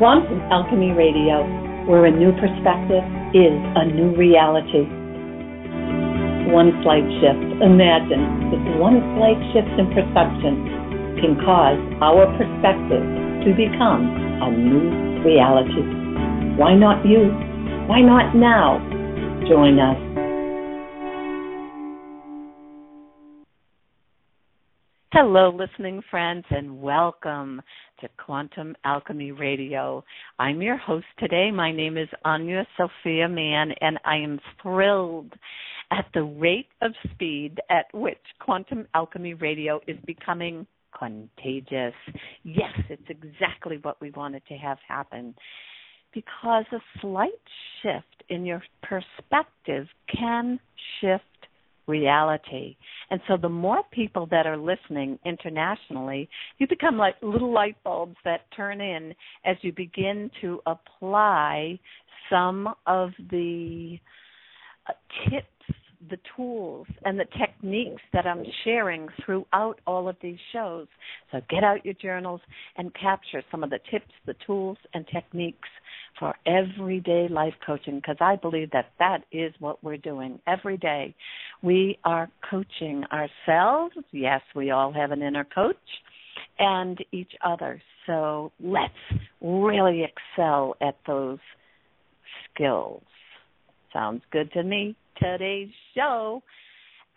Quantum Alchemy Radio, where a new perspective is a new reality. One slight shift, imagine this one slight shift in perception can cause our perspective to become a new reality. Why not you? Why not now? Join us Hello, listening friends, and welcome to Quantum Alchemy Radio. I'm your host today. My name is Anya Sophia Mann, and I am thrilled at the rate of speed at which Quantum Alchemy Radio is becoming contagious. Yes, it's exactly what we wanted to have happen. Because a slight shift in your perspective can shift reality. And so the more people that are listening internationally, you become like little light bulbs that turn in as you begin to apply some of the uh, tips the tools and the techniques that I'm sharing throughout all of these shows. So get out your journals and capture some of the tips, the tools, and techniques for everyday life coaching because I believe that that is what we're doing every day. We are coaching ourselves. Yes, we all have an inner coach and each other. So let's really excel at those skills. Sounds good to me today's show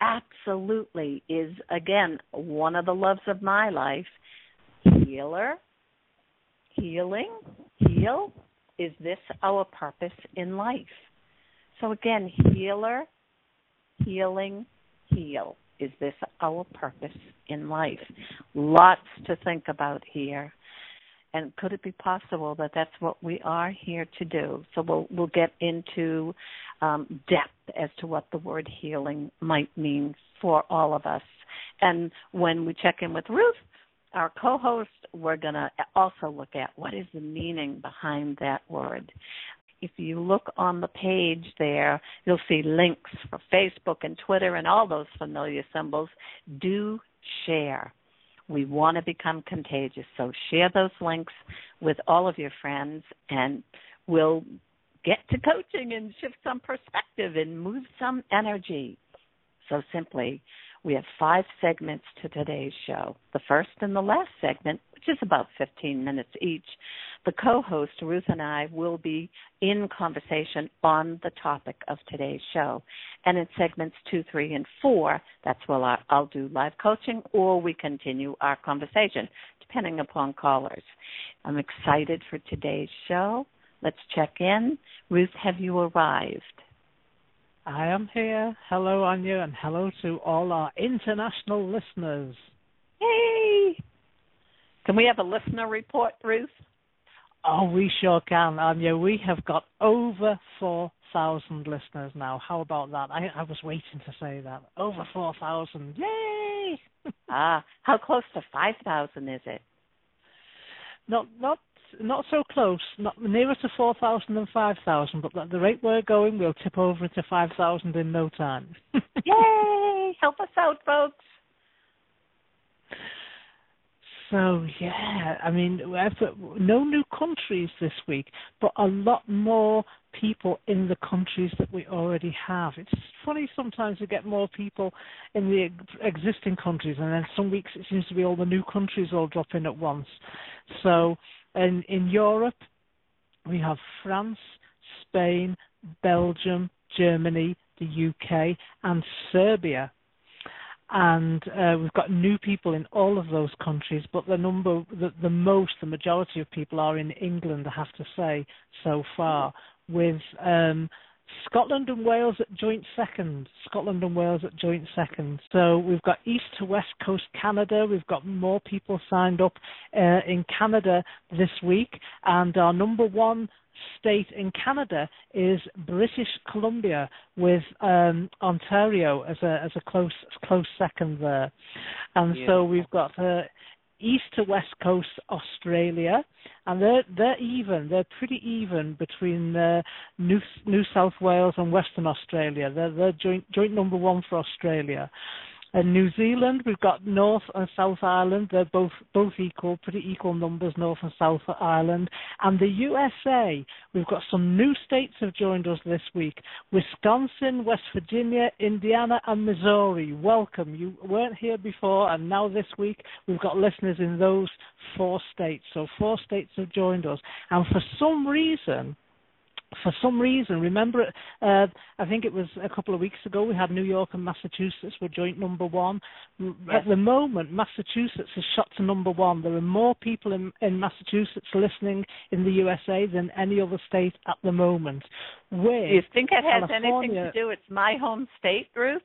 absolutely is again one of the loves of my life. Healer healing heal is this our purpose in life? So again healer healing heal is this our purpose in life? Lots to think about here and could it be possible that that's what we are here to do? So we'll we'll get into um, depth as to what the word healing might mean for all of us. And when we check in with Ruth, our co-host, we're going to also look at what is the meaning behind that word. If you look on the page there, you'll see links for Facebook and Twitter and all those familiar symbols. Do share we want to become contagious. So share those links with all of your friends and we'll get to coaching and shift some perspective and move some energy. So simply, we have five segments to today's show. The first and the last segment, which is about 15 minutes each, the co host, Ruth, and I will be in conversation on the topic of today's show. And in segments two, three, and four, that's where I'll do live coaching or we continue our conversation, depending upon callers. I'm excited for today's show. Let's check in. Ruth, have you arrived? I am here. Hello, Anya, and hello to all our international listeners. Hey! Can we have a listener report, Ruth? Oh, we sure can, Anya. We have got over 4,000 listeners now. How about that? I, I was waiting to say that. Over 4,000. Yay! ah, how close to 5,000 is it? Not, not not so close, not nearer to 4,000 than 5,000, but at the rate we're going, we'll tip over into 5,000 in no time. Yay! Help us out, folks. So yeah, I mean, no new countries this week, but a lot more people in the countries that we already have. It's funny sometimes we get more people in the existing countries, and then some weeks it seems to be all the new countries all drop in at once. So and in Europe, we have France, Spain, Belgium, Germany, the UK, and Serbia. And uh, we've got new people in all of those countries, but the number, the, the most, the majority of people are in England, I have to say, so far, with um, Scotland and Wales at joint second. Scotland and Wales at joint second. So we've got east to west coast Canada. We've got more people signed up uh, in Canada this week, and our number one state in Canada is British Columbia, with um, Ontario as a as a close close second there. And yeah. so we've got. Uh, east to west coast Australia, and they're they're even. They're pretty even between uh, New New South Wales and Western Australia. They're they're joint joint number one for Australia. And New Zealand, we've got North and South Ireland. They're both both equal, pretty equal numbers, North and South Ireland. And the USA, we've got some new states have joined us this week: Wisconsin, West Virginia, Indiana, and Missouri. Welcome. You weren't here before, and now this week we've got listeners in those four states. So four states have joined us, and for some reason for some reason, remember, uh, I think it was a couple of weeks ago, we had New York and Massachusetts were joint number one. Yes. At the moment, Massachusetts has shot to number one. There are more people in, in Massachusetts listening in the USA than any other state at the moment. Where Do you think it has California, anything to do? It's my home state, Ruth.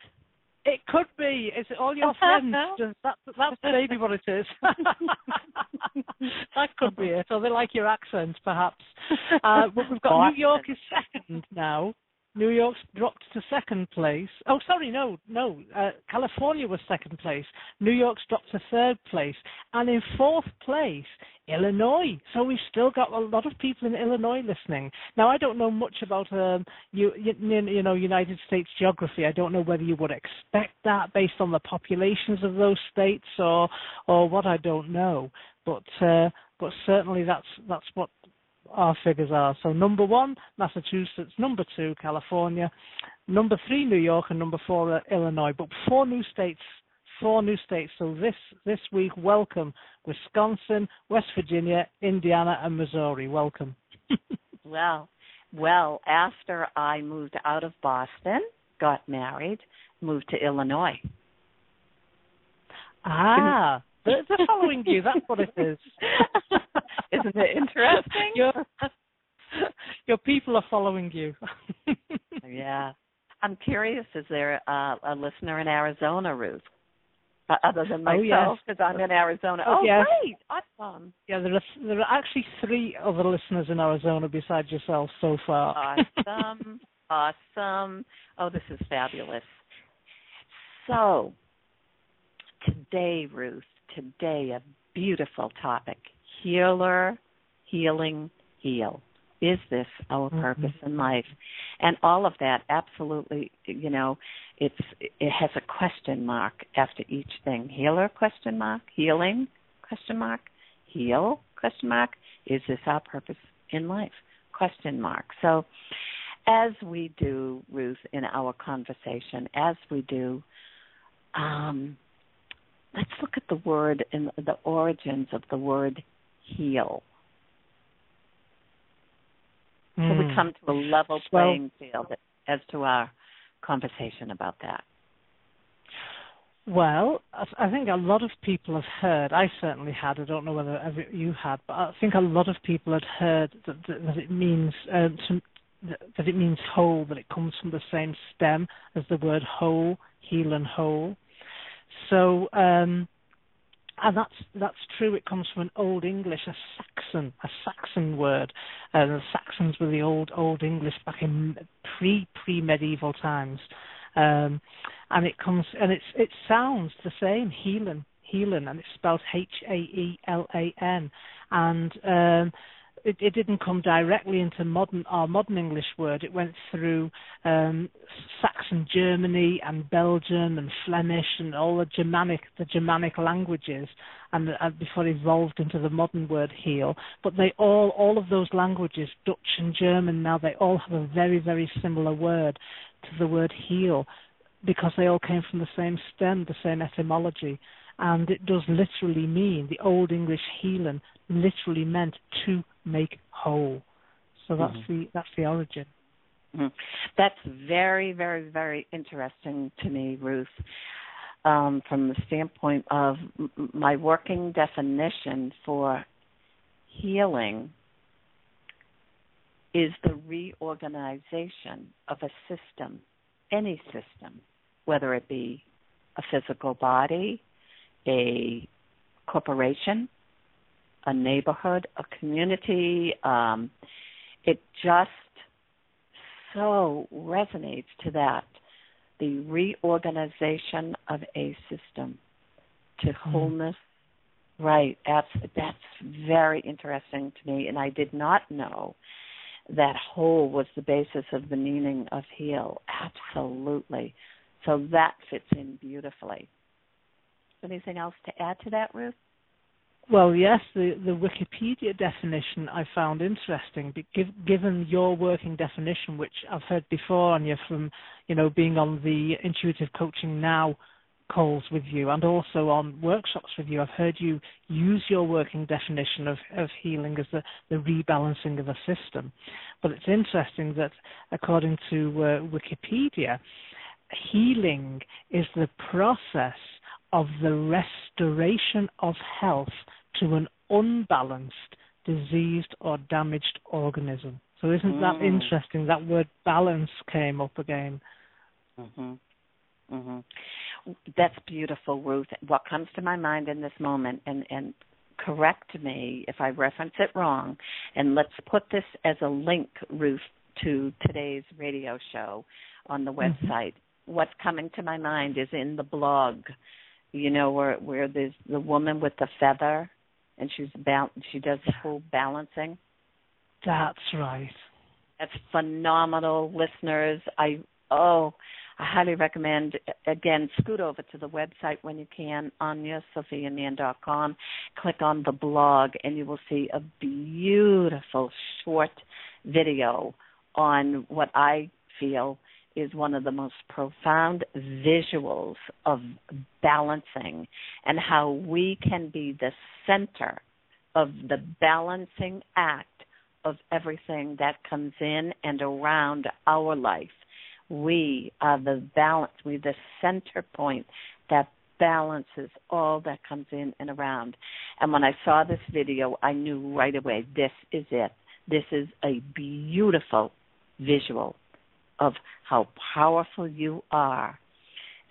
It could be. Is it all your friends? that, that's maybe what it is. that could be it. Or they like your accent, perhaps. Uh, but we've got New York is second now. New York's dropped to second place. Oh, sorry, no, no. Uh, California was second place. New York's dropped to third place, and in fourth place, Illinois. So we've still got a lot of people in Illinois listening. Now, I don't know much about um, you, you, you know United States geography. I don't know whether you would expect that based on the populations of those states or or what. I don't know, but uh, but certainly that's that's what our figures are. So number one, Massachusetts. Number two, California. Number three, New York, and number four, uh, Illinois. But four new states. Four new states. So this this week, welcome Wisconsin, West Virginia, Indiana, and Missouri. Welcome. well, well, after I moved out of Boston, got married, moved to Illinois. Ah, they're, they're following you. That's what it is. Isn't it interesting? your, your people are following you. yeah. I'm curious, is there a, a listener in Arizona, Ruth? Uh, other than myself, because oh, yes. I'm in Arizona. Oh, oh yes. great! Awesome. Yeah, there are there are actually three other listeners in Arizona besides yourself so far. Awesome, awesome. Oh, this is fabulous. So, today, Ruth, today a beautiful topic healer, healing, heal. Is this our mm-hmm. purpose in life? And all of that absolutely, you know, it's it has a question mark after each thing. Healer question mark, healing question mark, heal question mark. Is this our purpose in life? Question mark. So as we do, Ruth, in our conversation, as we do, um, let's look at the word and the origins of the word heal. Mm. So we hmm. come to a level playing well, field as to our conversation about that. Well, I think a lot of people have heard. I certainly had. I don't know whether you had, but I think a lot of people had heard that, that, that it means um, to, that it means whole. That it comes from the same stem as the word whole, heal and whole. So um, and that's that's true. It comes from an Old English, a Saxon, a Saxon word. The Saxons were the old Old English back in pre pre medieval times, um, and it comes and it's it sounds the same, Healan, Healan, and it's spelled H A E L A N, and um, it, it, didn't come directly into modern our modern English word. It went through um, Saxon Germany and Belgium and Flemish and all the Germanic the Germanic languages, and, before it evolved into the modern word heal. But they all all of those languages, Dutch and German, now they all have a very very similar word to the word heal, because they all came from the same stem, the same etymology and it does literally mean the Old English healing literally meant to make whole. So that's mm-hmm. the that's the origin. Mm-hmm. That's very, very, very interesting to me, Ruth. Um, from the standpoint of m- my working definition for healing is the reorganization of a system, any system, whether it be a physical body, a corporation, a neighborhood, a community. Um, it just so resonates to that the reorganization of a system to mm-hmm. wholeness. Right, that's that's very interesting to me, and I did not know that whole was the basis of the meaning of heal. Absolutely, so that fits in beautifully. Anything else to add to that, Ruth? Well, yes, the, the Wikipedia definition I found interesting, given your working definition, which I've heard before, Anya, from you know being on the Intuitive Coaching Now calls with you and also on workshops with you. I've heard you use your working definition of, of healing as the, the rebalancing of a system. But it's interesting that according to uh, Wikipedia, healing is the process of the restoration of health to an unbalanced, diseased, or damaged organism. So, isn't mm. that interesting? That word balance came up again. Mm-hmm. Mm-hmm. That's beautiful, Ruth. What comes to my mind in this moment, and, and correct me if I reference it wrong, and let's put this as a link, Ruth, to today's radio show on the mm-hmm. website. Mm-hmm. What's coming to my mind is in the blog, you know, where where there's the woman with the feather, and she's bal- she does full balancing. That's right. That's phenomenal, listeners. I oh, I highly recommend, again, scoot over to the website when you can, AnyaSophiaMann.com. Click on the blog, and you will see a beautiful short video on what I feel is one of the most profound visuals of balancing and how we can be the center of the balancing act of everything that comes in and around our life we are the balance, we're the center point that balances all that comes in and around. And when I saw this video, I knew right away this is it. This is a beautiful visual of how powerful you are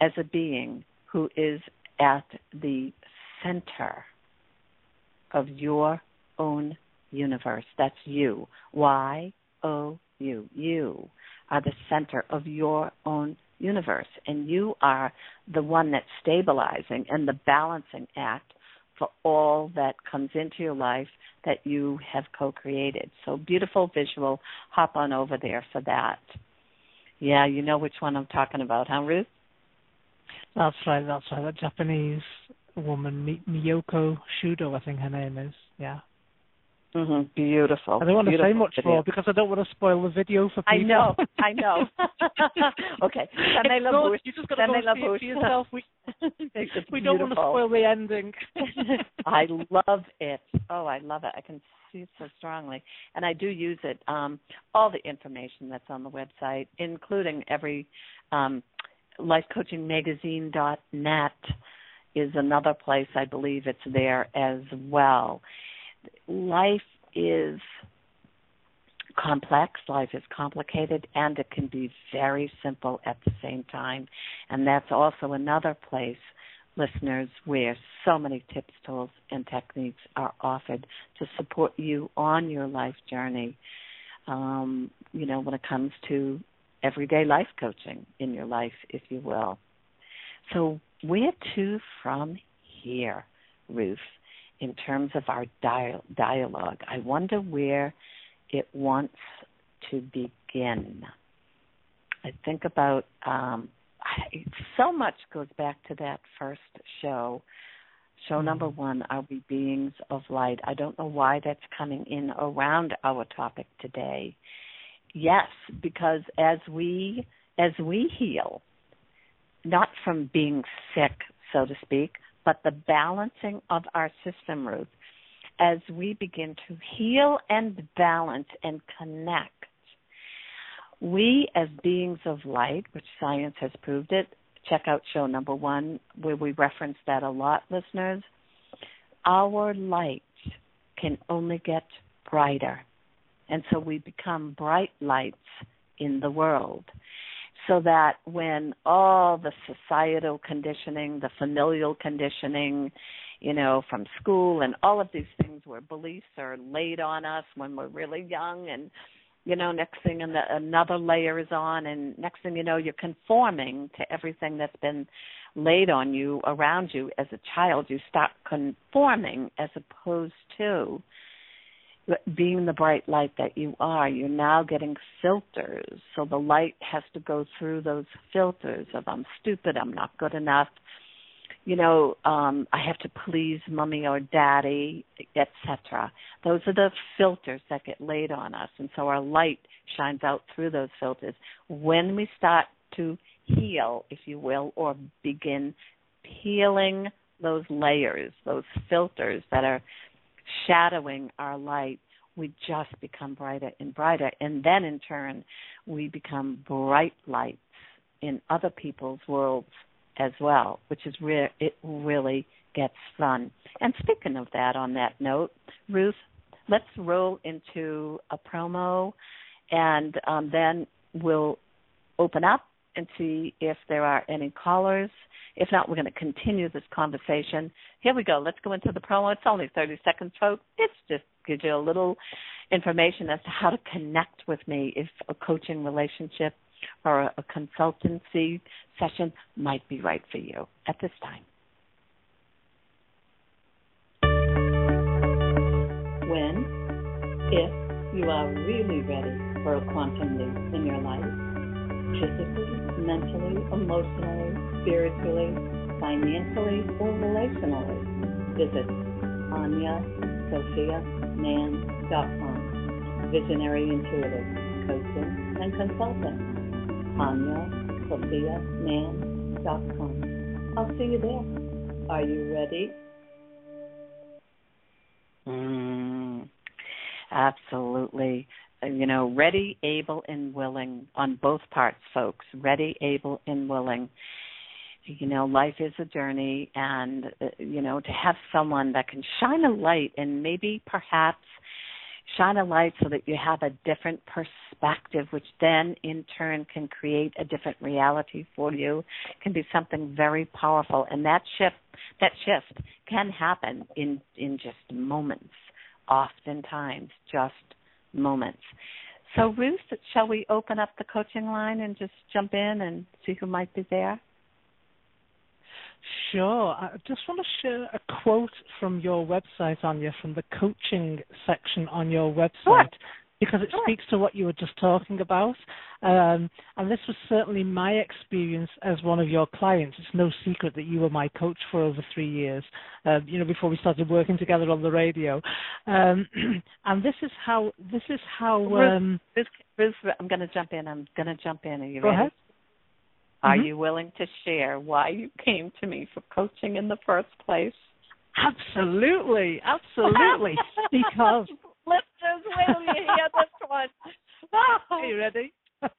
as a being who is at the center of your own universe. That's you. Y O U. You are the center of your own universe, and you are the one that's stabilizing and the balancing act for all that comes into your life that you have co created. So, beautiful visual. Hop on over there for that. Yeah, you know which one I'm talking about, huh, Ruth? That's right, that's right. The Japanese woman, Miyoko Shida, I think her name is. Yeah. Mm-hmm. Beautiful. I don't want to say much video. more because I don't want to spoil the video for people. I know, I know. okay. It's you just got to go see it for yourself. We, we don't want to spoil the ending. I love it. Oh, I love it. I can see it so strongly. And I do use it. Um, all the information that's on the website, including every um, lifecoachingmagazine.net is another place I believe it's there as well life is complex, life is complicated, and it can be very simple at the same time. And that's also another place, listeners, where so many tips, tools, and techniques are offered to support you on your life journey. Um, you know, when it comes to everyday life coaching in your life, if you will. So, where to from here, Ruth? In terms of our dialogue. I wonder where it wants to begin. I think about um, I, so much goes back to that first show. Show mm-hmm. number one, Are We Beings of Light? I don't know why that's coming in around our topic today. Yes, because as we as we heal, not from being sick, so to speak, but the balancing of our system, Ruth, as we begin to heal and balance and connect, we as beings of light, which science has proved it, check out show number one where we reference that a lot, listeners. Our light can only get brighter. And so we become bright lights in the world so that when all the societal conditioning, the familial conditioning, you know, from school and all of these things where beliefs are laid on us when we're really young and you know, next thing and another layer is on and next thing you know you're conforming to everything that's been laid on you around you as a child. You stop conforming as opposed to being the bright light that you are, you're now getting filters. So the light has to go through those filters of I'm stupid, I'm not good enough, you know, um, I have to please mommy or daddy, etc. Those are the filters that get laid on us, and so our light shines out through those filters. When we start to heal, if you will, or begin peeling those layers, those filters that are shadowing our light, we just become brighter and brighter. And then in turn, we become bright lights in other people's worlds as well, which is where it really gets fun. And speaking of that, on that note, Ruth, let's roll into a promo, and um, then we'll open up and see if there are any callers. If not, we're going to continue this conversation. Here we go. Let's go into the promo. It's only 30 seconds, folks. It's just gives you a little information as to how to connect with me if a coaching relationship or a, a consultancy session might be right for you at this time. When, if you are really ready for a quantum leap in your life, physically, mentally, emotionally, spiritually, financially, or relationally, visit AnyaSophiaMann.com. Visionary Intuitive Coaching and Consulting AnyaSophiaMann.com. I'll see you there. Are you ready? Mm, absolutely. You know, ready, able, and willing on both parts, folks. Ready, able, and willing. You know, life is a journey, and, uh, you know, to have someone that can shine a light and maybe perhaps shine a light so that you have a different perspective, which then in turn can create a different reality for you, can be something very powerful. And that shift, that shift can happen in in just moments, oftentimes just moments. So Ruth, shall we open up the coaching line and just jump in and see who might be there? Sure. I just want to share a quote from your website, Anya, from the coaching section on your website. Sure. Because it sure. speaks to what you were just talking about. Um, and this was certainly my experience as one of your clients. It's no secret that you were my coach for over three years, uh, you know, before we started working together on the radio. Um, and this is how, this is how. Um, Ruth, Ruth, I'm going to jump in. I'm going to jump in. Are you go ready? ahead. Are Mhm. you willing to share why you came to me for coaching in the first place? Absolutely, absolutely. because listeners, will you hear this one? are you ready? yeah.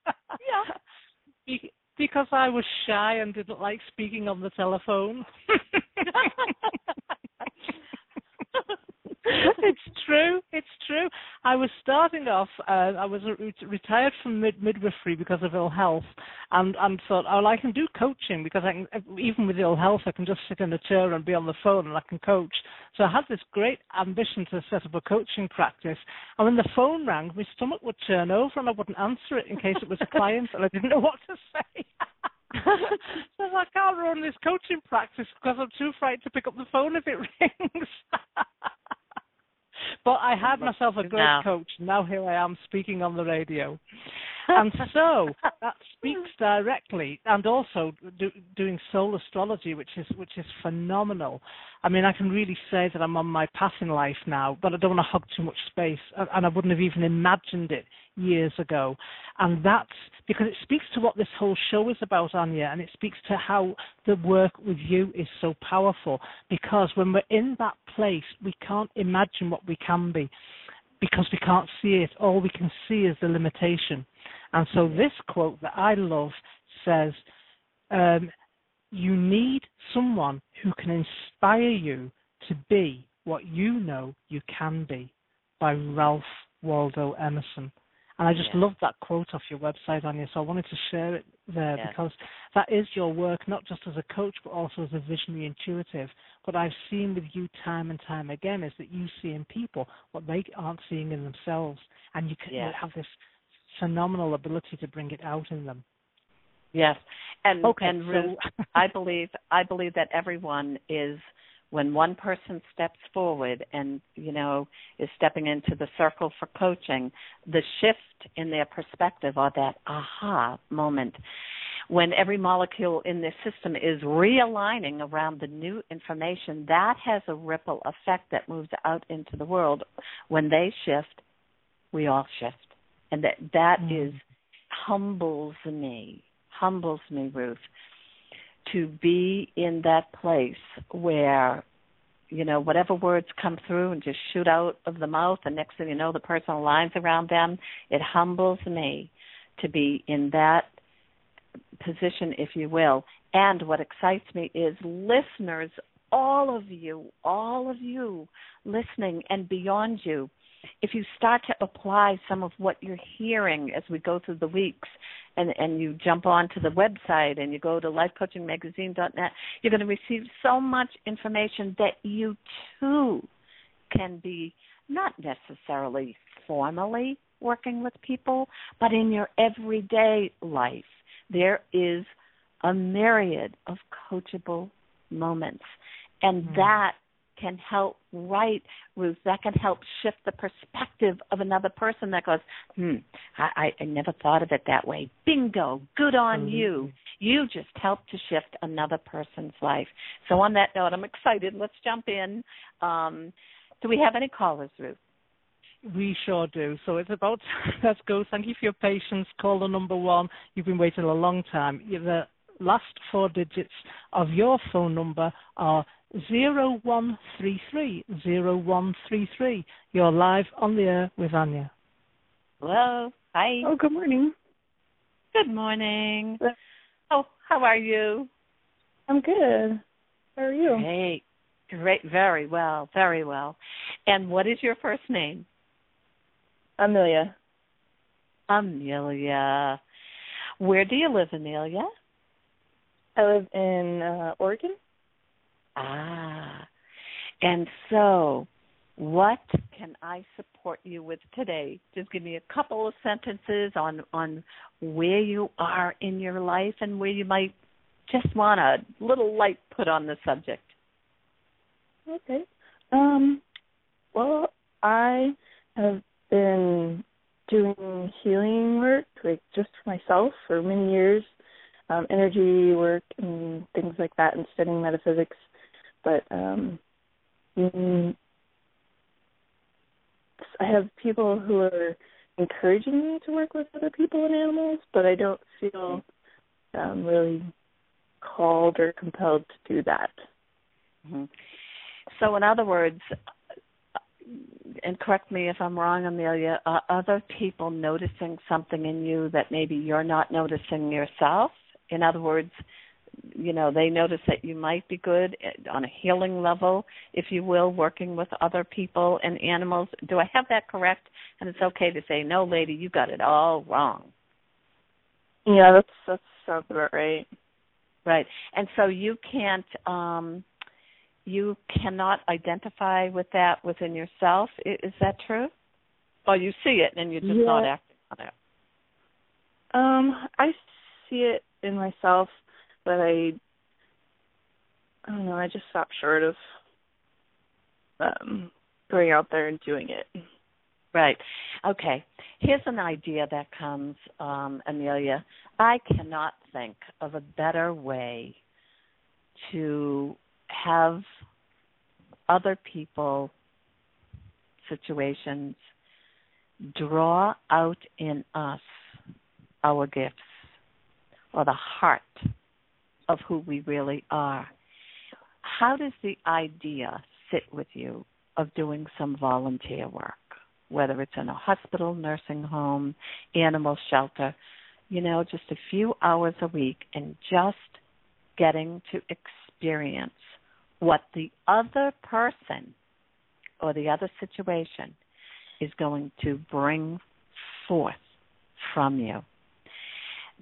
Be- because I was shy and didn't like speaking on the telephone. it's true. It's true. I was starting off. Uh, I was re- retired from mid- midwifery because of ill health, and and thought, oh, well, I can do coaching because I can. Even with ill health, I can just sit in a chair and be on the phone, and I can coach. So I had this great ambition to set up a coaching practice. And when the phone rang, my stomach would turn over, and I wouldn't answer it in case it was a client, and I didn't know what to say. so I can't run this coaching practice because I'm too frightened to pick up the phone if it rings. But I had myself a great Now. coach. Now here I am speaking on the radio. And so that speaks directly, and also do, doing soul astrology, which is which is phenomenal. I mean, I can really say that I'm on my path in life now, but I don't want to hog too much space, and and I wouldn't have even imagined it years ago. And that's because it speaks to what this whole show is about, Anya, and it speaks to how the work with you is so powerful. Because when we're in that place, we can't imagine what we can be because we can't see it. All we can see is the limitation. And so this quote that I love says, um, "You need someone who can inspire you to be what you know you can be." By Ralph Waldo Emerson. And I just Yeah. love that quote off your website, Anya. So I wanted to share it there Yes. because that is your work, not just as a coach, but also as a visionary intuitive. What I've seen with you time and time again is that you see in people what they aren't seeing in themselves, and you can Yeah. have this phenomenal ability to bring it out in them. Yes. And Okay, and so- Ruth, I believe I believe that everyone is when one person steps forward and you know is stepping into the circle for coaching, the shift in their perspective or that aha moment when every molecule in this system is realigning around the new information, that has a ripple effect that moves out into the world. When they shift, we all shift. And that that mm. is humbles me, humbles me, Ruth, to be in that place where you know, whatever words come through and just shoot out of the mouth, and next thing you know, the person aligns around them. It humbles me to be in that position, if you will. And what excites me is listeners, all of you, all of you listening and beyond you. If you start to apply some of what you're hearing as we go through the weeks and, and you jump onto the website and you go to lifecoachingmagazine.net, you're going to receive so much information that you too can be not necessarily formally working with people, but in your everyday life, there is a myriad of coachable moments. And mm-hmm. that can help right, Ruth, that can help shift the perspective of another person that goes, hmm, I, I never thought of it that way. Bingo, good on mm-hmm. you. You just helped to shift another person's life. So on that note, I'm excited. Let's jump in. Um, do we have any callers, Ruth? We sure do. So it's about let's go. Thank you for your patience. Caller number one. You've been waiting a long time. The last four digits of your phone number are zero one three three zero one three three. You're live on the air with Anya. Hello. Hi. Oh, good morning. Good morning. Oh, how are you? I'm good. How are you? Great. Great. Very well. Very well. And what is your first name? Amelia. Amelia. Where do you live, Amelia? I live in uh, Oregon. Ah. And so, what can I support you with today? Just give me a couple of sentences on on where you are in your life and where you might just want a little light put on the subject. Okay. Um well, I have been doing healing work, like just for myself for many years, um, energy work and things like that, and studying metaphysics. But um, mm, I have people who are encouraging me to work with other people and animals, but I don't feel um, really called or compelled to do that. Mm-hmm. So, in other words, and correct me if I'm wrong, Amelia, are other people noticing something in you that maybe you're not noticing yourself? In other words, you know, they notice that you might be good on a healing level, if you will, working with other people and animals. Do I have that correct? And it's okay to say, no, lady, you got it all wrong. Yeah, that's that sounds about right. Right, and so you can't um you cannot identify with that within yourself. Is that true? Or you see it and you're just yeah. not acting on it? Um, I see it in myself, but I I don't know, I just stopped short of um going out there and doing it. Right. Okay. Here's an idea that comes, um, Amelia. I cannot think of a better way to have other people, situations draw out in us our gifts or the heart of who we really are. How does the idea sit with you of doing some volunteer work, whether it's in a hospital, nursing home, animal shelter, you know, just a few hours a week and just getting to experience what the other person or the other situation is going to bring forth from you.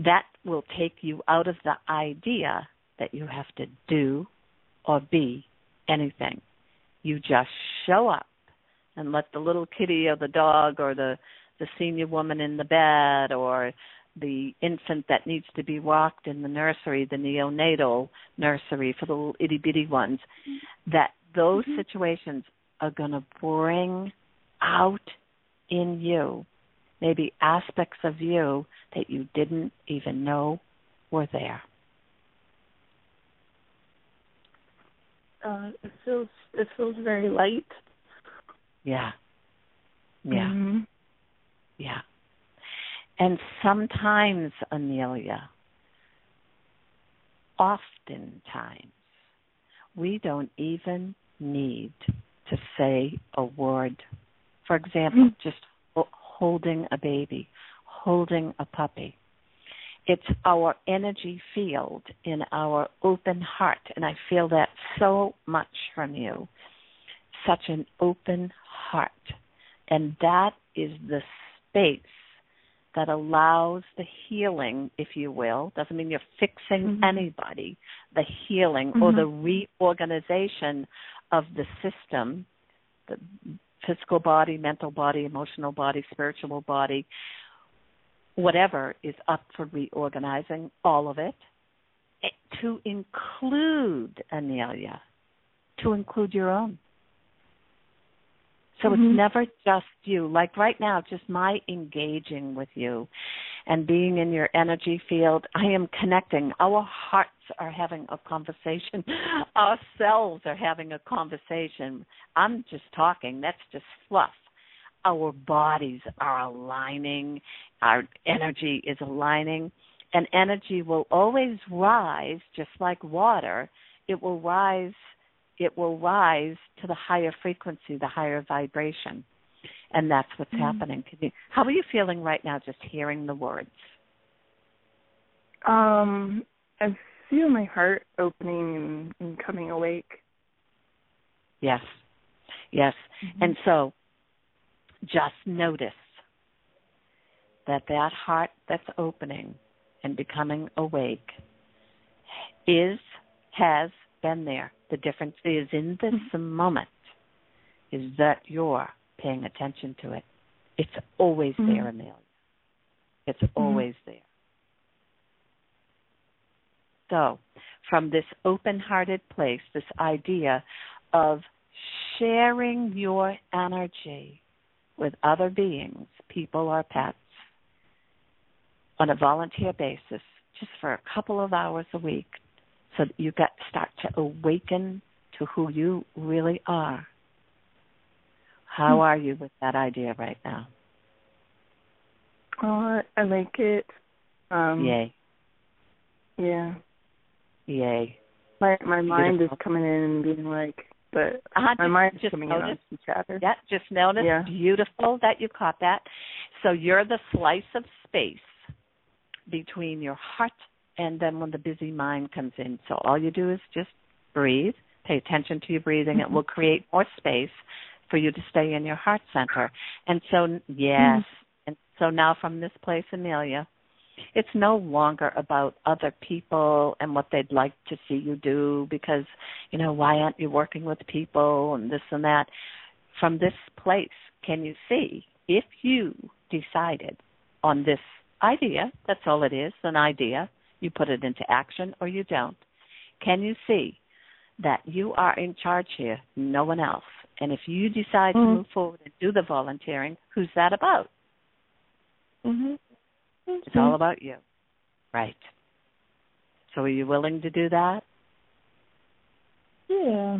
That will take you out of the idea that you have to do or be anything. You just show up and let the little kitty or the dog or the the senior woman in the bed or the infant that needs to be walked in the nursery, the neonatal nursery for the little itty bitty ones, that those mm-hmm. situations are going to bring out in you maybe aspects of you that you didn't even know were there? Uh, it feels it feels very light. Yeah. Yeah. Mm-hmm. Yeah. And sometimes, Amelia, oftentimes, we don't even need to say a word. For example, mm-hmm. just holding a baby, holding a puppy. It's our energy field in our open heart, and I feel that so much from you. Such an open heart. And that is the space that allows the healing, if you will, doesn't mean you're fixing mm-hmm. anybody, the healing mm-hmm. or the reorganization of the system, the physical body, mental body, emotional body, spiritual body, whatever is up for reorganizing, all of it, eh, to include Amelia, to include your own. So mm-hmm. it's never just you. Like right now, just my engaging with you and being in your energy field, I am connecting. Our hearts are having a conversation. Ourselves are having a conversation. I'm just talking. That's just fluff. Our bodies are aligning. Our energy is aligning. And energy will always rise, just like water. It will rise it will rise to the higher frequency, the higher vibration. And that's what's mm-hmm. happening. You, how are you feeling right now just hearing the words? Um, I feel my heart opening and, and coming awake. Yes. Yes. Mm-hmm. And so just notice that that heart that's opening and becoming awake is has been there the difference is in this mm-hmm. moment is that you're paying attention to it. It's always mm-hmm. there, Amelia. It's mm-hmm. always there. So, from this open hearted place, this idea of sharing your energy with other beings, people or pets, on a volunteer basis, just for a couple of hours a week, so that you get start to awaken to who you really are. How are you with that idea right now? Oh, I like it. Um, Yay. Yeah. Yay. My my mind Beautiful. is coming in and being like, but uh, my mind is coming noticed, in on chatter. Yeah, just notice. Yeah. Beautiful that you caught that. So you're the slice of space between your heart and then when the busy mind comes in. So all you do is just breathe, pay attention to your breathing. Mm-hmm. It will create more space for you to stay in your heart center. And so, yes. Mm-hmm. And so now from this place, Amelia, it's no longer about other people and what they'd like to see you do because, you know, why aren't you working with people and this and that. From this place, can you see if you decided on this idea, that's all it is, an idea, you put it into action or you don't. Can you see that you are in charge here, no one else? And if you decide mm-hmm. to move forward and do the volunteering, who's that about? Mm-hmm. It's all about you. Right. So are you willing to do that? Yeah.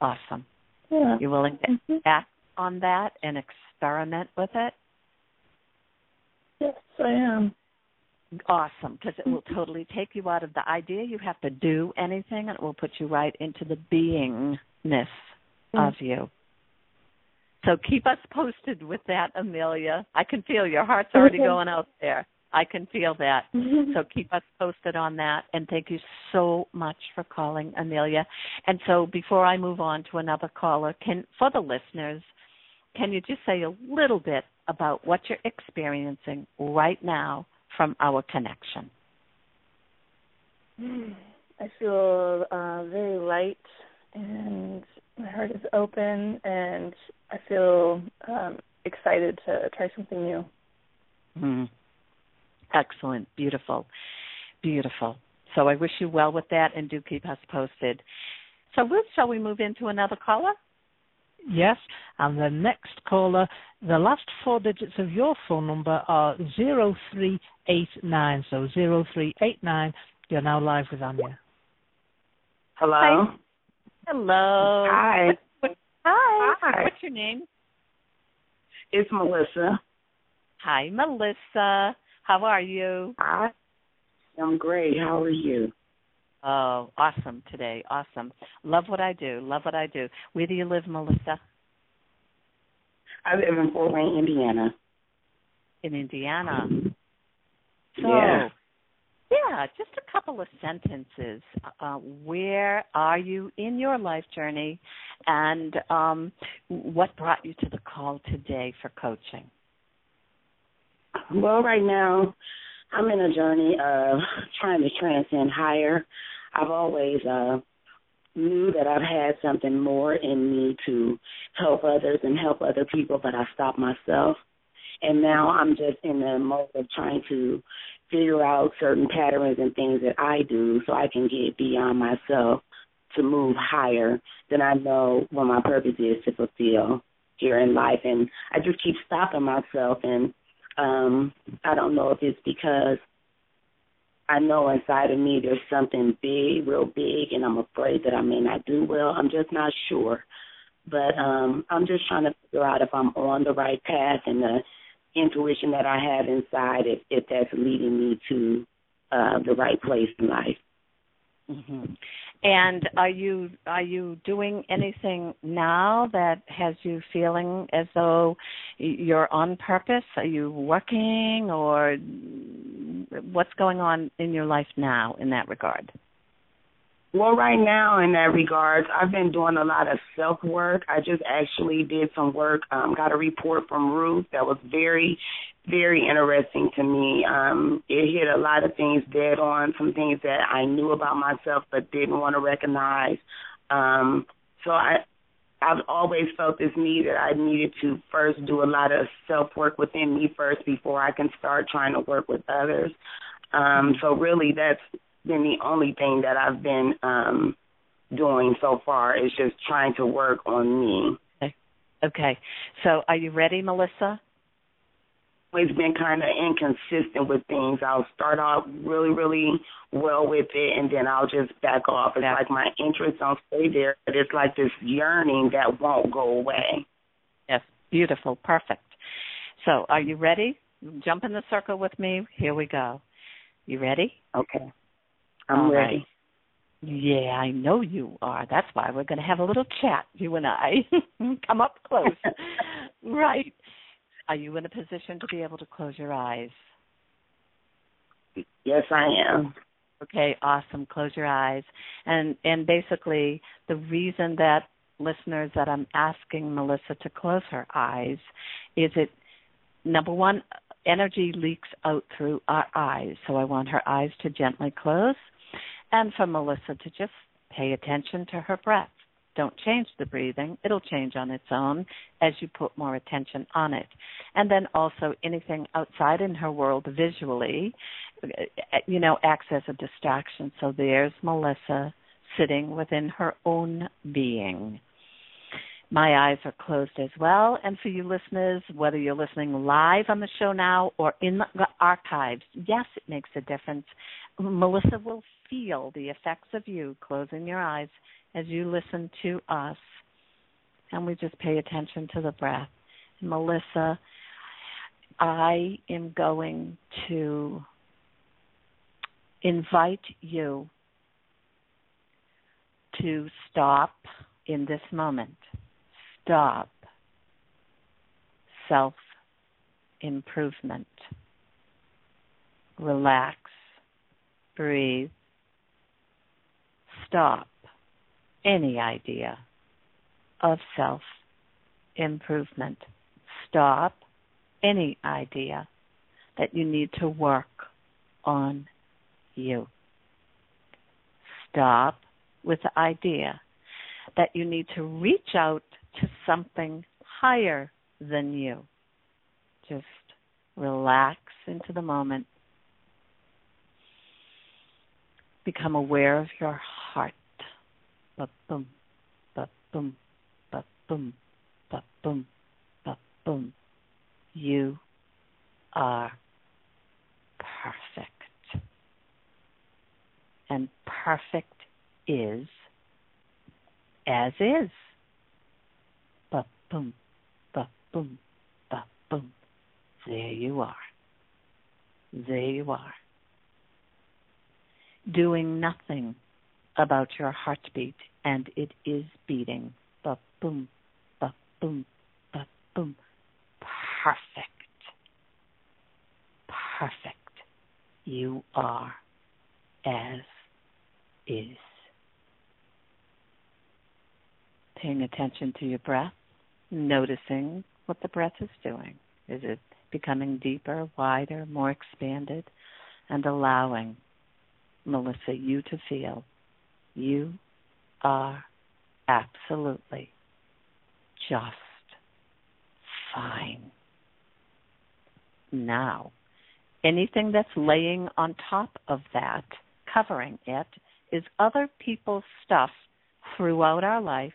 Awesome. Yeah. You willing to mm-hmm. act on that and experiment with it? Yes, I am awesome because it will totally take you out of the idea you have to do anything and it will put you right into the beingness mm-hmm. of you. So keep us posted with that, Amelia. I can feel your heart's already okay. going out there. I can feel that. Mm-hmm. So keep us posted on that. And thank you so much for calling, Amelia. And so before I move on to another caller, can for the listeners, can you just say a little bit about what you're experiencing right now from our connection? I feel uh, very light and my heart is open and I feel um, excited to try something new. Mm. Excellent. Beautiful. Beautiful. So I wish you well with that and do keep us posted. So, Ruth, shall we move into another caller? Yes. And the next caller, the last four digits of your phone number are 0389. So 0389. You're now live with Anya. Hello. Hi. Hello. Hi. What, hi. Hi. What's your name? It's Melissa. Hi, Melissa. How are you? Hi. I'm great. How are you? Oh, awesome today. Awesome. Love what I do. Love what I do. Where do you live, Melissa? I live in Fort Wayne, Indiana. In Indiana. So, Yeah. Yeah, just a couple of sentences. Uh, where are you in your life journey, and um, what brought you to the call today for coaching? Well, right now, I'm in a journey of trying to transcend higher. I've always uh knew that I've had something more in me to help others and help other people, but I stopped myself. And now I'm just in the mode of trying to figure out certain patterns and things that I do so I can get beyond myself to move higher than I know what my purpose is to fulfill here in life. And I just keep stopping myself and um I don't know if it's because I know inside of me there's something big, real big, and I'm afraid that I may not do well. I'm just not sure. But um I'm just trying to figure out if I'm on the right path and the intuition that I have inside, if, if that's leading me to uh the right place in life. hmm And are you are you doing anything now that has you feeling as though you're on purpose? Are you working, or what's going on in your life now in that regard? Well, right now, in that regards, I've been doing a lot of self work. I just actually did some work, um, got a report from Ruth that was very, very interesting to me. Um, it hit a lot of things dead on, some things that I knew about myself but didn't want to recognize. Um, so I, I've always felt this need that I needed to first do a lot of self work within me first before I can start trying to work with others. Um, so really, that's been the only thing that I've been um doing so far is just trying to work on me. Okay. okay. So are you ready, Melissa? It's been kind of inconsistent with things. I'll start off really, really well with it, and then I'll just back off. It's Yeah. like my interest don't stay there, but it's like this yearning that won't go away. Yes. Beautiful. Perfect. So are you ready? Jump in the circle with me. Here we go. You ready? Okay, I'm All ready. right. Yeah, I know you are. That's why we're going to have a little chat, you and I. Come up close. right. Are you in a position to be able to close your eyes? Yes, I am. Okay, awesome. Close your eyes. And and basically the reason that listeners that I'm asking Melissa to close her eyes is it number one, energy leaks out through our eyes. So I want her eyes to gently close and for Melissa to just pay attention to her breath. Don't change the breathing. It'll change on its own as you put more attention on it. And then also anything outside in her world visually, you know, acts as a distraction. So there's Melissa sitting within her own being. My eyes are closed as well. And for you listeners, whether you're listening live on the show now or in the archives, yes, it makes a difference. Melissa will feel the effects of you closing your eyes as you listen to us. And we just pay attention to the breath. Melissa, I am going to invite you to stop in this moment. Stop self improvement. Relax. Breathe. Stop any idea of self improvement. Stop any idea that you need to work on you. Stop with the idea that you need to reach out to something higher than you. Just relax into the moment. Become aware of your heart. Ba-boom, ba-boom, ba-boom, ba boom, ba boom. You are perfect. And perfect is as is. Boom, ba boom, ba boom. There you are. There you are. Doing nothing about your heartbeat, and it is beating. Ba boom, ba boom, ba boom. Perfect. Perfect. You are as is. Paying attention to your breath, noticing what the breath is doing. Is it becoming deeper, wider, more expanded, and allowing, Melissa, you to feel you are absolutely just fine. Now, anything that's laying on top of that, covering it, is other people's stuff throughout our life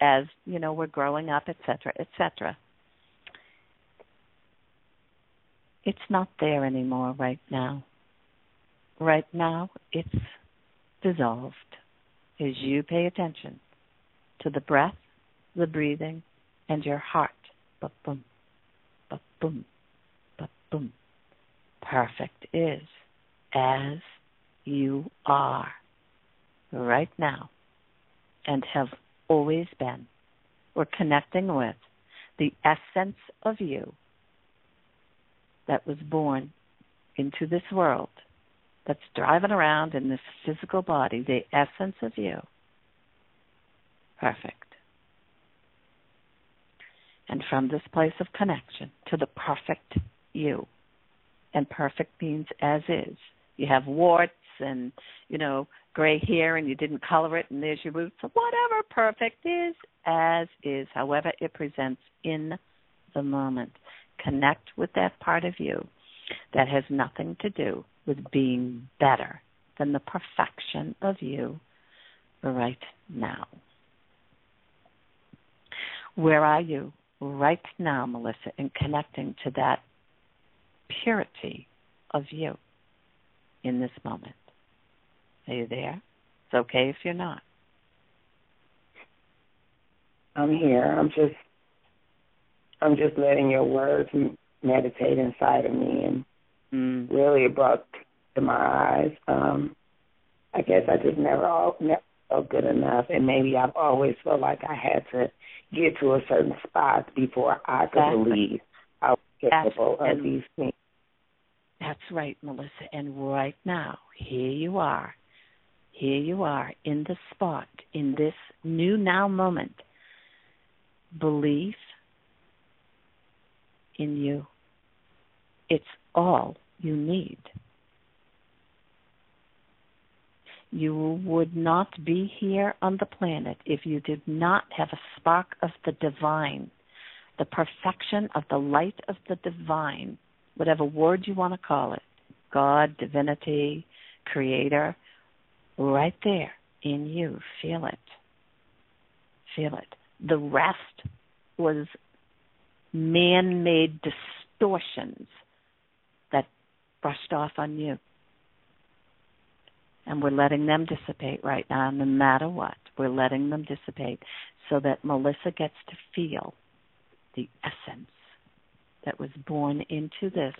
as, you know, we're growing up, etc., etc. It's not there anymore right now. Right now, it's dissolved as you pay attention to the breath, the breathing, and your heart. Boom, boom, ba boom. Perfect is as you are right now and have always been. We're connecting with the essence of you that was born into this world that's driving around in this physical body, the essence of you. Perfect. And from this place of connection to the perfect you, and perfect means as is. You have warts and, you know, gray hair and you didn't color it and there's your roots. Whatever perfect is, as is, however it presents in the moment. Connect with that part of you that has nothing to do with being better than the perfection of you right now. Where are you right now, Melissa, in connecting to that purity of you in this moment? Are you there? It's okay if you're not. I'm here. I'm just I'm just letting your words meditate inside of me and mm. really it brought to my eyes. Um I guess I just never all never felt good enough and maybe I've always felt like I had to get to a certain spot before I could exactly. believe I was capable of these things. That's right, Melissa. And right now, here you are. Here you are in the spot, in this new now moment. Belief in you. It's all you need. You would not be here on the planet if you did not have a spark of the divine, the perfection of the light of the divine, whatever word you want to call it God, divinity, creator, right there in you. Feel it. Feel it. The rest was man made distortions that brushed off on you. And we're letting them dissipate right now, no matter what. We're letting them dissipate so that Melissa gets to feel the essence that was born into this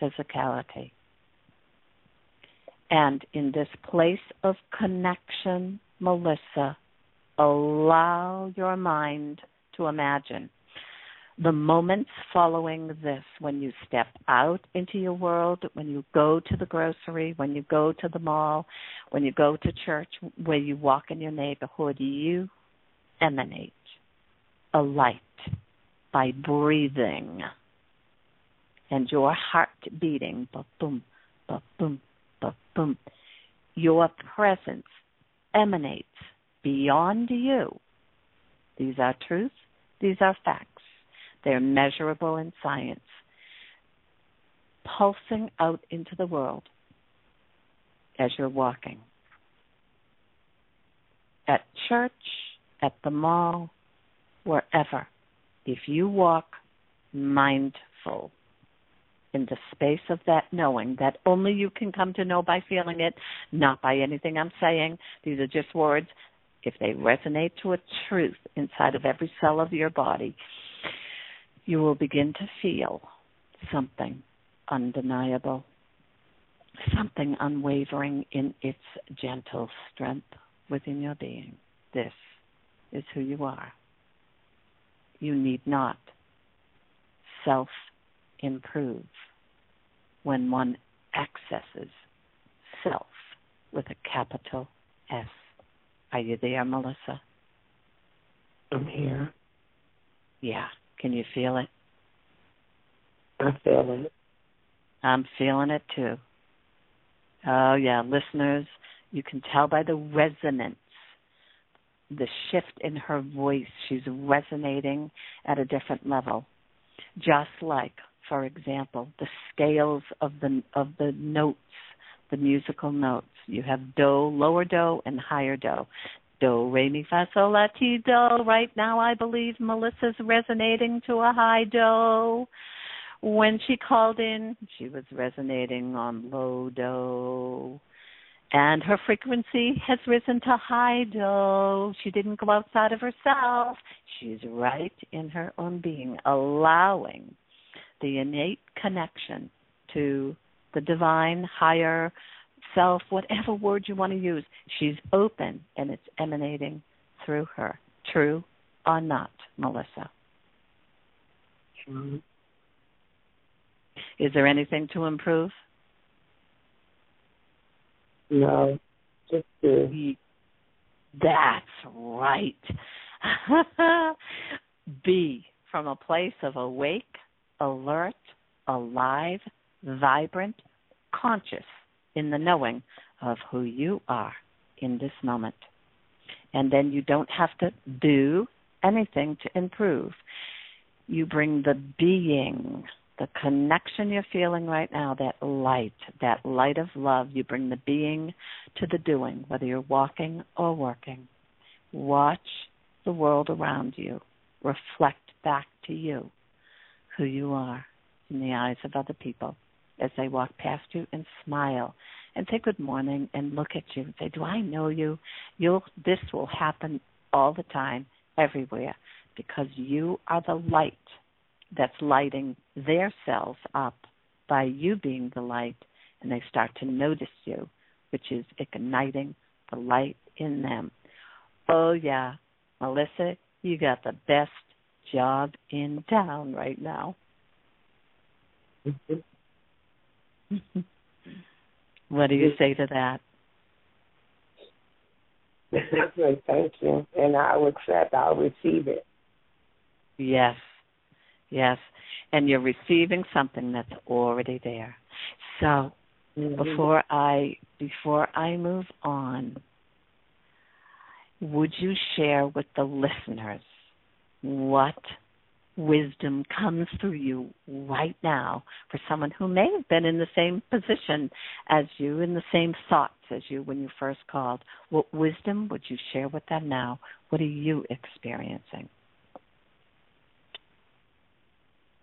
physicality. And in this place of connection, Melissa, allow your mind to imagine the moments following this when you step out into your world, when you go to the grocery, when you go to the mall, when you go to church, where you walk in your neighborhood, you emanate a light by breathing. And your heart beating, ba boom, ba boom, ba boom. Your presence emanates beyond you. These are truths, these are facts. They're measurable in science. Pulsing out into the world as you're walking. At church, at the mall, wherever. if you walk mindful in the space of that knowing that only you can come to know by feeling it, not by anything I'm saying. These are just words. If they resonate to a truth inside of every cell of your body, you will begin to feel something undeniable, something unwavering in its gentle strength within your being. This is who you are. You need not self improve when one accesses self with a capital S. Are you there, Melissa? I'm here. Yeah. Can you feel it? I feel it. I'm feeling it too. Oh, yeah. Listeners, you can tell by the resonance, the shift in her voice. She's resonating at a different level. Just like, for example, the scales of the of the notes, the musical notes. You have do, lower do, and higher do. Do, re, mi, fa, sol, la, ti, do. Right now, I believe Melissa's resonating to a high do. When she called in, she was resonating on low do. And her frequency has risen to high do. She didn't go outside of herself. She's right in her own being, allowing the innate connection to the divine, higher self, whatever word you want to use. She's open and it's emanating through her. True or not, Melissa? True. Is there anything to improve? No, just to. That's right. Be from a place of awake, alert, alive, vibrant, conscious in the knowing of who you are in this moment. And then you don't have to do anything to improve. You bring the being the connection you're feeling right now, that light, that light of love, you bring the being to the doing, whether you're walking or working. Watch the world around you reflect back to you who you are in the eyes of other people as they walk past you and smile and say good morning and look at you and say, Do I know you? You'll this will happen all the time, everywhere, because you are the light that's lighting their cells up by you being the light, and they start to notice you, which is igniting the light in them. Oh, yeah, Melissa, you got the best job in town right now. what do you say to that? Thank you. And I'll accept, I'll receive it. Yes. Yes. And you're receiving something that's already there. So mm-hmm. before I before I move on, would you share with the listeners what wisdom comes through you right now for someone who may have been in the same position as you, in the same thoughts as you when you first called? What wisdom would you share with them now? What are you experiencing?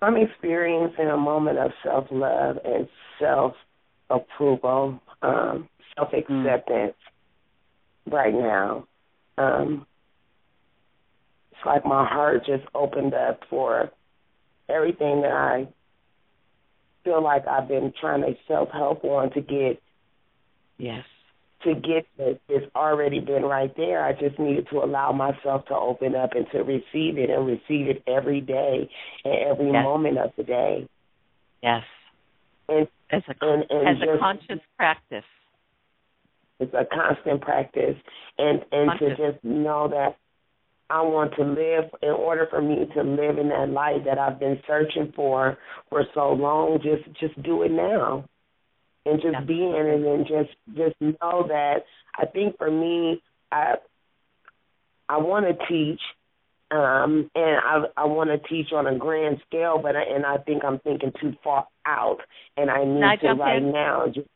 I'm experiencing a moment of self love and self approval, um, self acceptance mm. right now. Um, it's like my heart just opened up for everything that I feel like I've been trying to self help on to get yes to get it it's already been right there. I just needed to allow myself to open up and to receive it and receive it every day and every yes. moment of the day. Yes. And as a and, and as just, a conscious practice. It's a constant practice and and conscious. to just know that I want to live in order for me to live in that light that I've been searching for for so long, just just do it now and just yeah. be in it and just just know that I think for me I I want to teach um and I I want to teach on a grand scale but I, and I think I'm thinking too far out and I need to right in? now just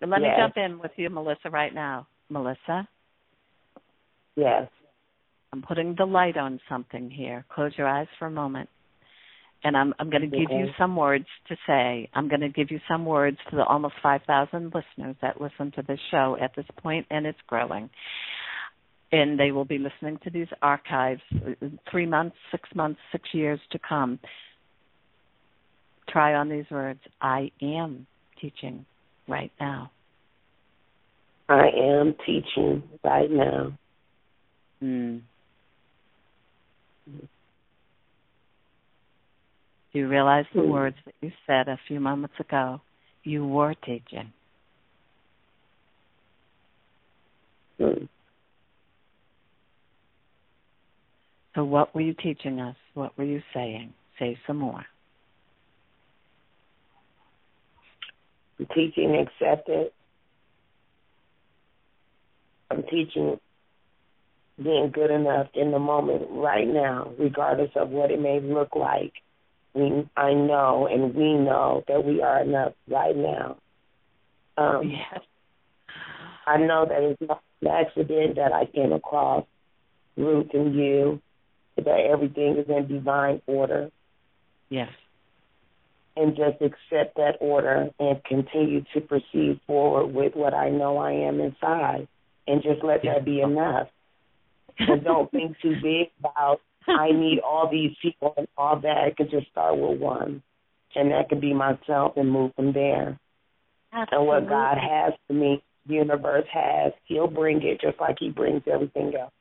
Let yes. me jump in with you Melissa right now. Melissa? Yes. I'm putting the light on something here. Close your eyes for a moment. And I'm I'm going to give you some words to say. I'm going to give you some words to the almost 5,000 listeners that listen to this show at this point and it's growing. And they will be listening to these archives 3 months, 6 months, 6 years to come. Try on these words. I am teaching right now. I am teaching right now. Mm. Do you realize the mm. words that you said a few moments ago? You were teaching. Mm. So, what were you teaching us? What were you saying? Say some more. I'm teaching acceptance. I'm teaching being good enough in the moment right now, regardless of what it may look like. We, I know and we know that we are enough right now. Um, yes. I know that it's not an accident that I came across Ruth and you, that everything is in divine order. Yes. And just accept that order and continue to proceed forward with what I know I am inside and just let yes. that be enough and don't think too big about I need all these people and all that. I could just start with one, and that could be myself and move from there. Absolutely. And what God has for me, the universe has, He'll bring it just like He brings everything else.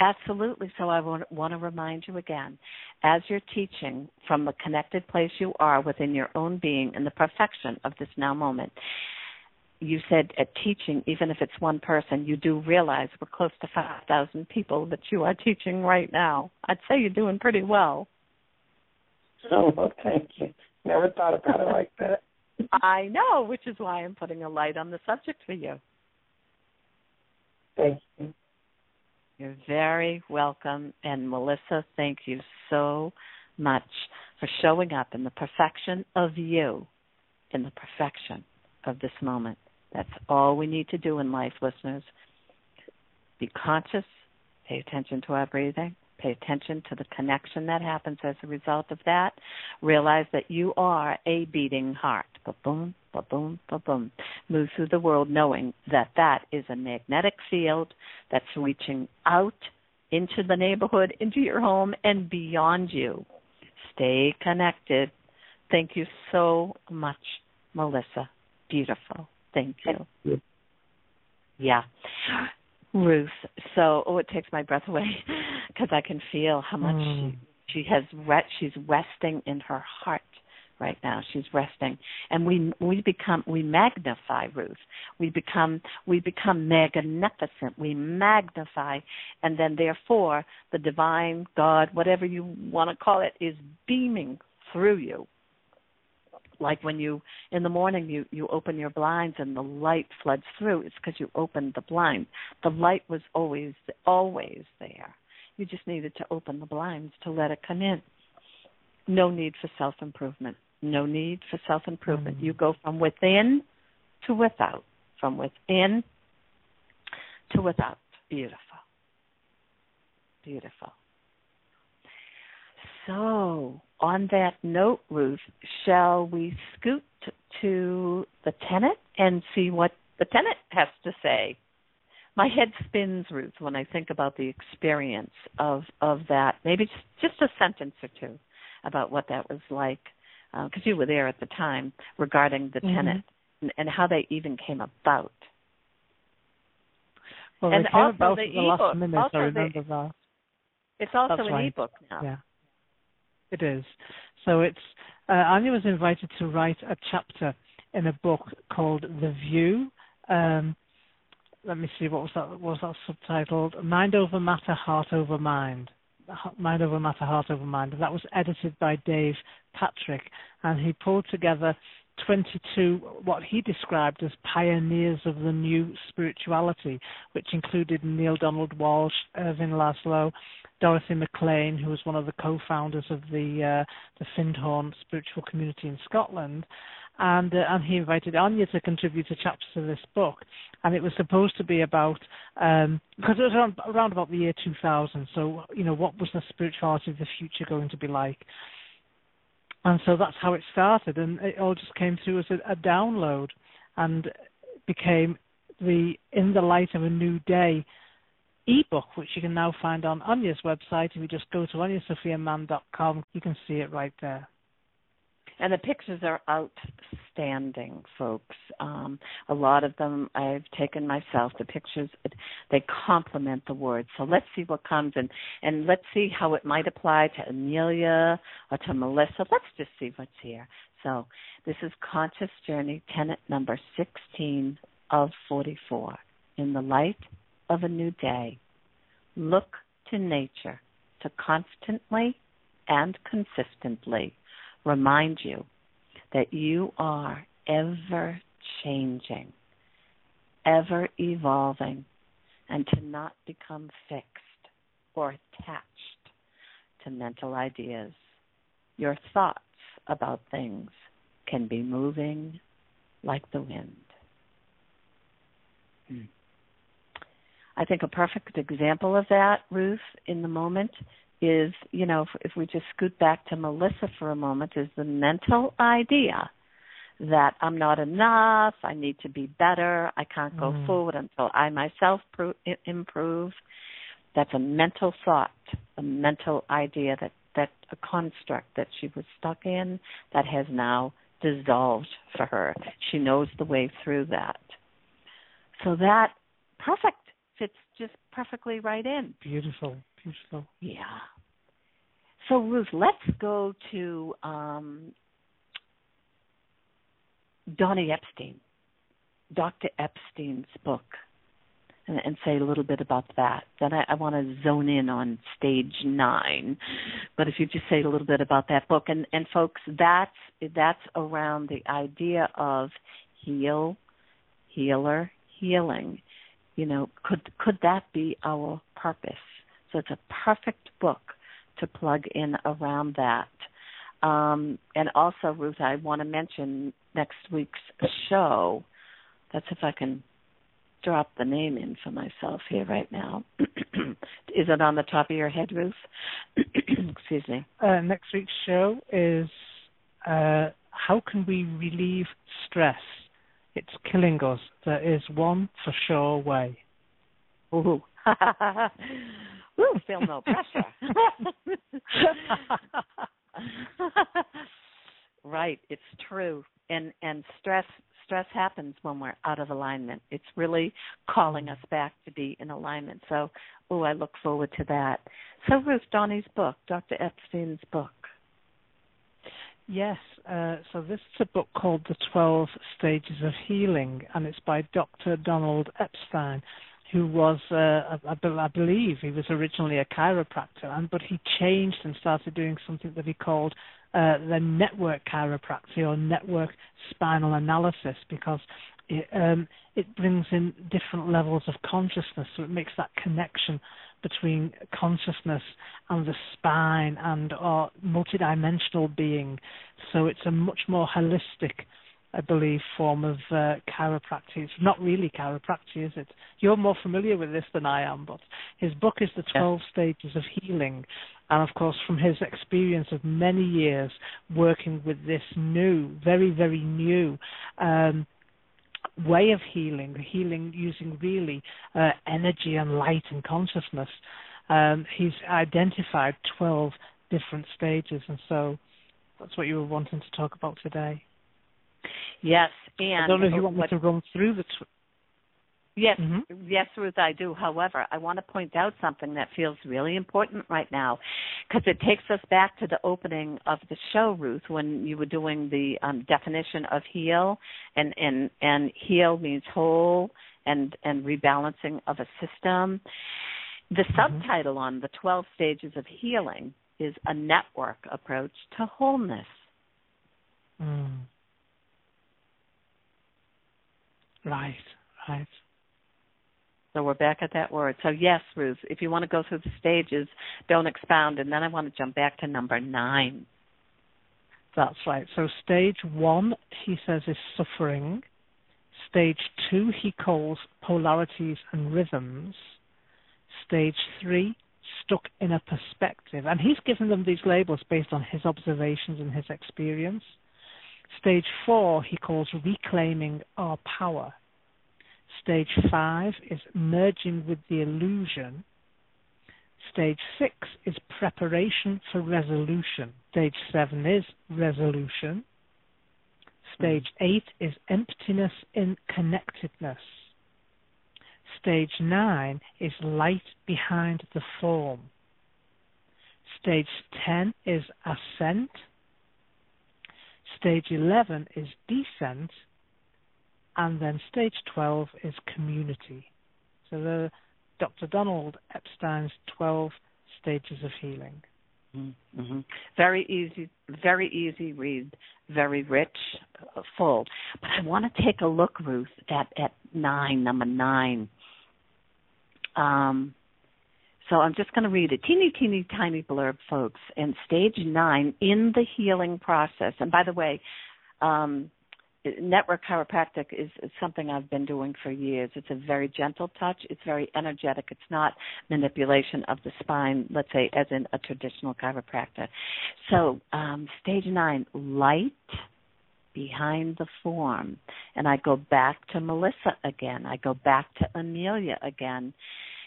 Absolutely. So I want, want to remind you again, as you're teaching from the connected place you are within your own being and the perfection of this now moment, you said at teaching, even if it's one person, you do realize we're close to 5,000 people that you are teaching right now. I'd say you're doing pretty well. Oh, well, thank you. Never thought about it like that. I know, which is why I'm putting a light on the subject for you. Thank you. You're very welcome. And Melissa, thank you so much for showing up in the perfection of you, in the perfection of this moment. That's all we need to do in life, listeners. Be conscious, pay attention to our breathing, pay attention to the connection that happens as a result of that. Realize that you are a beating heart. Ba boom, ba boom, ba boom. Move through the world knowing that that is a magnetic field that's reaching out into the neighborhood, into your home, and beyond you. Stay connected. Thank you so much, Melissa. Beautiful. Thank you. Yeah. Ruth. So, oh, it takes my breath away because I can feel how much mm. she, she has. Re- she's resting in her heart right now. She's resting, and we we become we magnify Ruth. We become we become magnificent. We magnify, and then therefore the divine God, whatever you want to call it, is beaming through you like when you in the morning you you open your blinds and the light floods through it's because you opened the blind the light was always always there. You just needed to open the blinds to let it come in. No need for self improvement no need for self improvement mm-hmm. you go from within to without. From within to without. Beautiful. Beautiful. So on that note, Ruth, shall we scoot to the tenant and see what the tenant has to say? My head spins, Ruth, when I think about the experience of of that. Maybe just, just a sentence or two about what that was like, because uh, you were there at the time regarding the mm-hmm. tenant and, and, how they even came about. Well, and also the, the ebook. last minute, also I remember the, that. It's also That's an right. ebook now. Yeah. It is. So it's uh, Anya was invited to write a chapter in a book called The View. Um, let me see what was that? What was that subtitled? Mind over matter, heart over mind. Mind over matter, heart over mind. And that was edited by Dave Patrick, and he pulled together 22 what he described as pioneers of the new spirituality, which included Neale Donald Walsch, Ervin Laszlo, Dorothy Maclean, who was one of the co-founders of the uh, the Findhorn spiritual community in Scotland, and uh, and he invited Anya to contribute a chapter to this book, and it was supposed to be about um, because it was around, around about the year 2000. So you know, what was the spirituality of the future going to be like? And so that's how it started, and it all just came through as a, a download, and became the In the Light of a New Day ebook, which you can now find on Anya's website. If you just go to anyasophiamann.com, you can see it right there. And the pictures are outstanding, folks. Um, a lot of them I've taken myself. The pictures they complement the words. So let's see what comes and and let's see how it might apply to Amelia or to Melissa. Let's just see what's here. So this is Conscious Journey, tenant number 16 of 44. In the light of a new day, look to nature to constantly and consistently remind you that you are ever changing, ever evolving, and to not become fixed or attached to mental ideas. Your thoughts about things can be moving like the wind. Hmm. I think a perfect example of that, Ruth, in the moment is, you know, if, if we just scoot back to Melissa for a moment, is the mental idea that I'm not enough, I need to be better, I can't go mm. forward until I myself pro- improve. That's a mental thought, a mental idea that that a construct that she was stuck in that has now dissolved for her. She knows the way through that. So that perfect fits just perfectly right in. Beautiful, beautiful. Yeah. So Ruth, let's go to um, Donnie Epstein, Dr. Epstein's book, and, and, say a little bit about that. Then I, I want to zone in on stage nine, but if you just say a little bit about that book, and and folks, that's that's around the idea of heal, healer, healing. You know, could could that be our purpose? So it's a perfect book to plug in around that. Um, and also, Ruth, I want to mention next week's show. That's if I can drop the name in for myself here right now. is it on the top of your head, Ruth? Excuse me. Uh, next week's show is uh, How Can We Relieve Stress? It's killing us. There is one for sure way. Ooh. Ooh, feel no pressure. right, it's true. And and stress stress happens when we're out of alignment. It's really calling us back to be in alignment. So, oh, I look forward to that. So, Ruth Donnie's book, Dr. Epstein's book. Yes, uh, so this is a book called The 12 Stages of Healing, and it's by Dr. Donald Epstein who was, uh, I, I, believe, he was originally a chiropractor, and but he changed and started doing something that he called uh, the network chiropractic or network spinal analysis because it, um, it brings in different levels of consciousness, so it makes that connection between consciousness and the spine and our multidimensional being. So it's a much more holistic I believe, form of uh, chiropractic. It's not really chiropractic, is it? You're more familiar with this than I am, but his book is The 12 yeah. Stages of Healing. And of course, from his experience of many years working with this new, very, very new um, way of healing, healing using really uh, energy and light and consciousness, um, he's identified 12 different stages. And so that's what you were wanting to talk about today. Yes, and I don't know if you want me to run through the. Tw- yes, mm-hmm. yes, Ruth, I do. However, I want to point out something that feels really important right now, because it takes us back to the opening of the show, Ruth, when you were doing the um, definition of heal, and and and heal means whole, and and rebalancing of a system. The mm-hmm. subtitle on the 12 stages of healing is a network approach to wholeness. Mm. Right, right. So we're back at that word. So yes, Ruth, if you want to go through the stages, don't expound, and then I want to jump back to number nine. That's right. So stage one, he says, is suffering. Stage two, he calls polarities and rhythms. Stage three, stuck in a perspective. And he's given them these labels based on his observations and his experience. Stage four, he calls reclaiming our power. Stage five is merging with the illusion. Stage six is preparation for resolution. Stage seven is resolution. Stage hmm. eight is emptiness in connectedness. Stage nine is light behind the form. Stage 10 is ascent. Stage 11 is descent. And then stage 12 is community. So the Dr. Donald Epstein's 12 stages of healing. Mm-hmm. Very easy, very easy read, very rich, uh, full. But I want to take a look, Ruth, at at nine, number nine. Um, so I'm just going to read a teeny, teeny, tiny blurb, folks. In stage nine, in the healing process, and by the way, um, network chiropractic is, is, something I've been doing for years. It's a very gentle touch. It's very energetic. It's not manipulation of the spine, let's say, as in a traditional chiropractor. So, um, stage nine, light behind the form. And I go back to Melissa again. I go back to Amelia again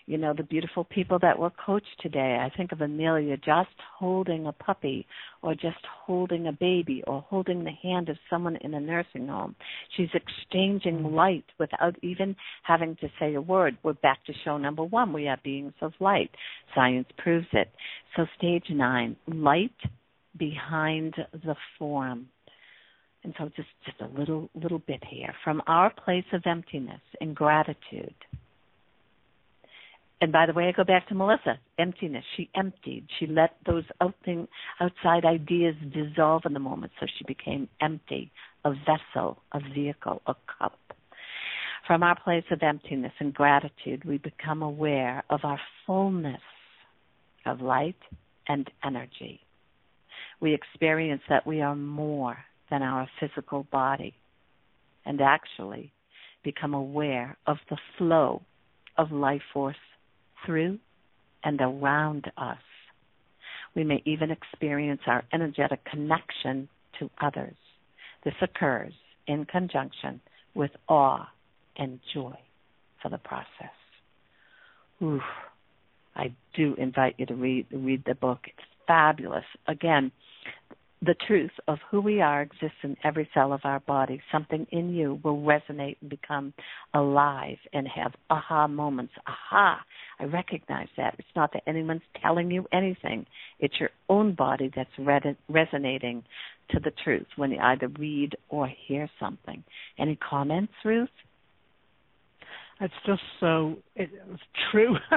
you know, the beautiful people that were coached today. I think of Amelia just holding a puppy or just holding a baby or holding the hand of someone in a nursing home. She's exchanging mm-hmm. light without even having to say a word. We're back to show number one. We are beings of light. Science proves it. So stage nine, light behind the form. And so just, just a little little bit here. From our place of emptiness and gratitude and by the way, I go back to Melissa. Emptiness. She emptied. She let those outside ideas dissolve in the moment, so she became empty, a vessel, a vehicle, a cup. From our place of emptiness and gratitude, we become aware of our fullness of light and energy. We experience that we are more than our physical body and actually become aware of the flow of life force through and around us. We may even experience our energetic connection to others. This occurs in conjunction with awe and joy for the process. Oof. I do invite you to read read the book. It's fabulous. Again, the truth of who we are exists in every cell of our body. Something in you will resonate and become alive and have aha moments. Aha, I recognize that. It's not that anyone's telling you anything, it's your own body that's re- resonating to the truth when you either read or hear something. Any comments, Ruth? It's just so it, it's true.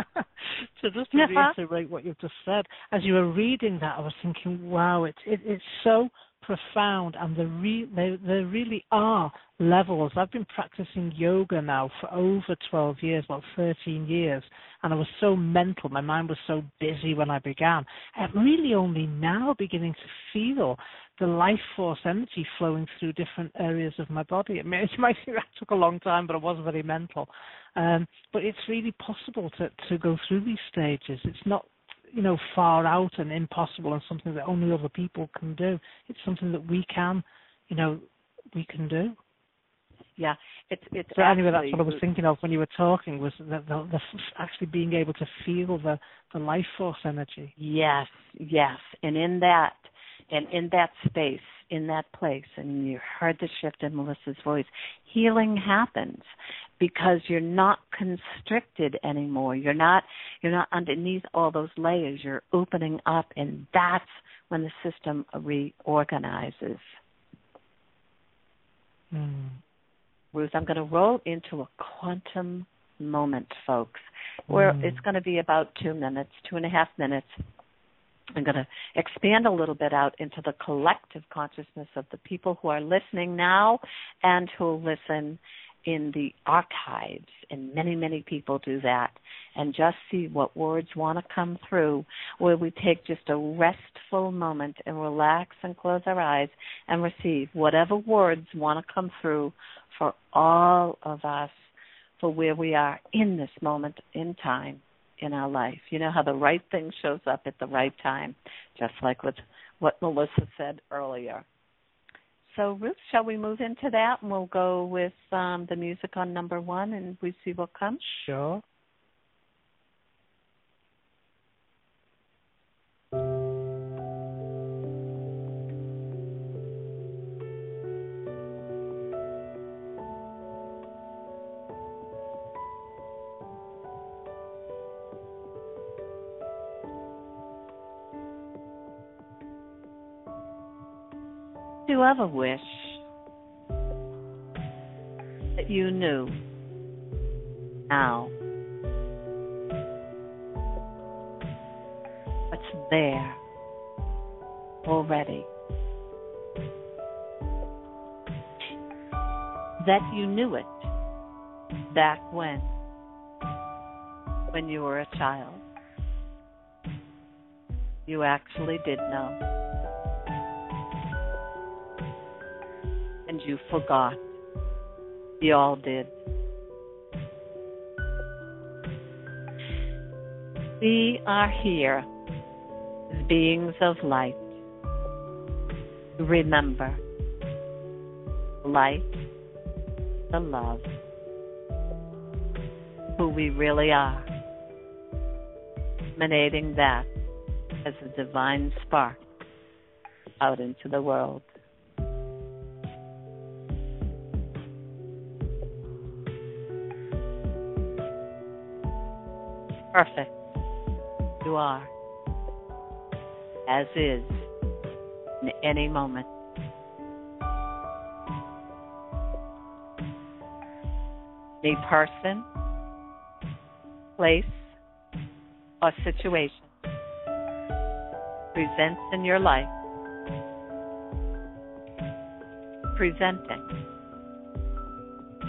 so just to uh-huh. reiterate what you've just said, as you were reading that, I was thinking, wow, it's it, it's so profound, and the re- they, there really are levels. I've been practicing yoga now for over 12 years, well, 13 years, and I was so mental. My mind was so busy when I began. I'm really only now beginning to feel the life force energy flowing through different areas of my body. I mean, it might that took a long time, but it was very mental. Um, but it's really possible to, to go through these stages. It's not, you know, far out and impossible and something that only other people can do. It's something that we can, you know, we can do. Yeah, it's it's. So anyway, that's what I was thinking of when you were talking was the, the, the actually being able to feel the the life force energy. Yes, yes, and in that and in that space, in that place, and you heard the shift in Melissa's voice, healing happens because you're not constricted anymore. You're not you're not underneath all those layers. You're opening up and that's when the system reorganizes. Mm. Ruth, I'm going to roll into a quantum moment, folks, where mm. it's going to be about two minutes, two and a half minutes. I'm going to expand a little bit out into the collective consciousness of the people who are listening now and who listen in the archives, and many, many people do that, and just see what words want to come through, where we take just a restful moment and relax and close our eyes and receive whatever words want to come through for all of us for where we are in this moment in time in our life. You know how the right thing shows up at the right time, just like with what Melissa said earlier. So, Ruth, shall we move into that and we'll go with um, the music on number one and we see what comes? Sure. Ever wish that you knew now what's there already? That you knew it back when, when you were a child. You actually did know. You forgot. We all did. We are here as beings of light. Remember, light, the love, who we really are, emanating that as a divine spark out into the world. Perfect. You are, as is, in any moment. Any person, place, or situation presents in your life, presenting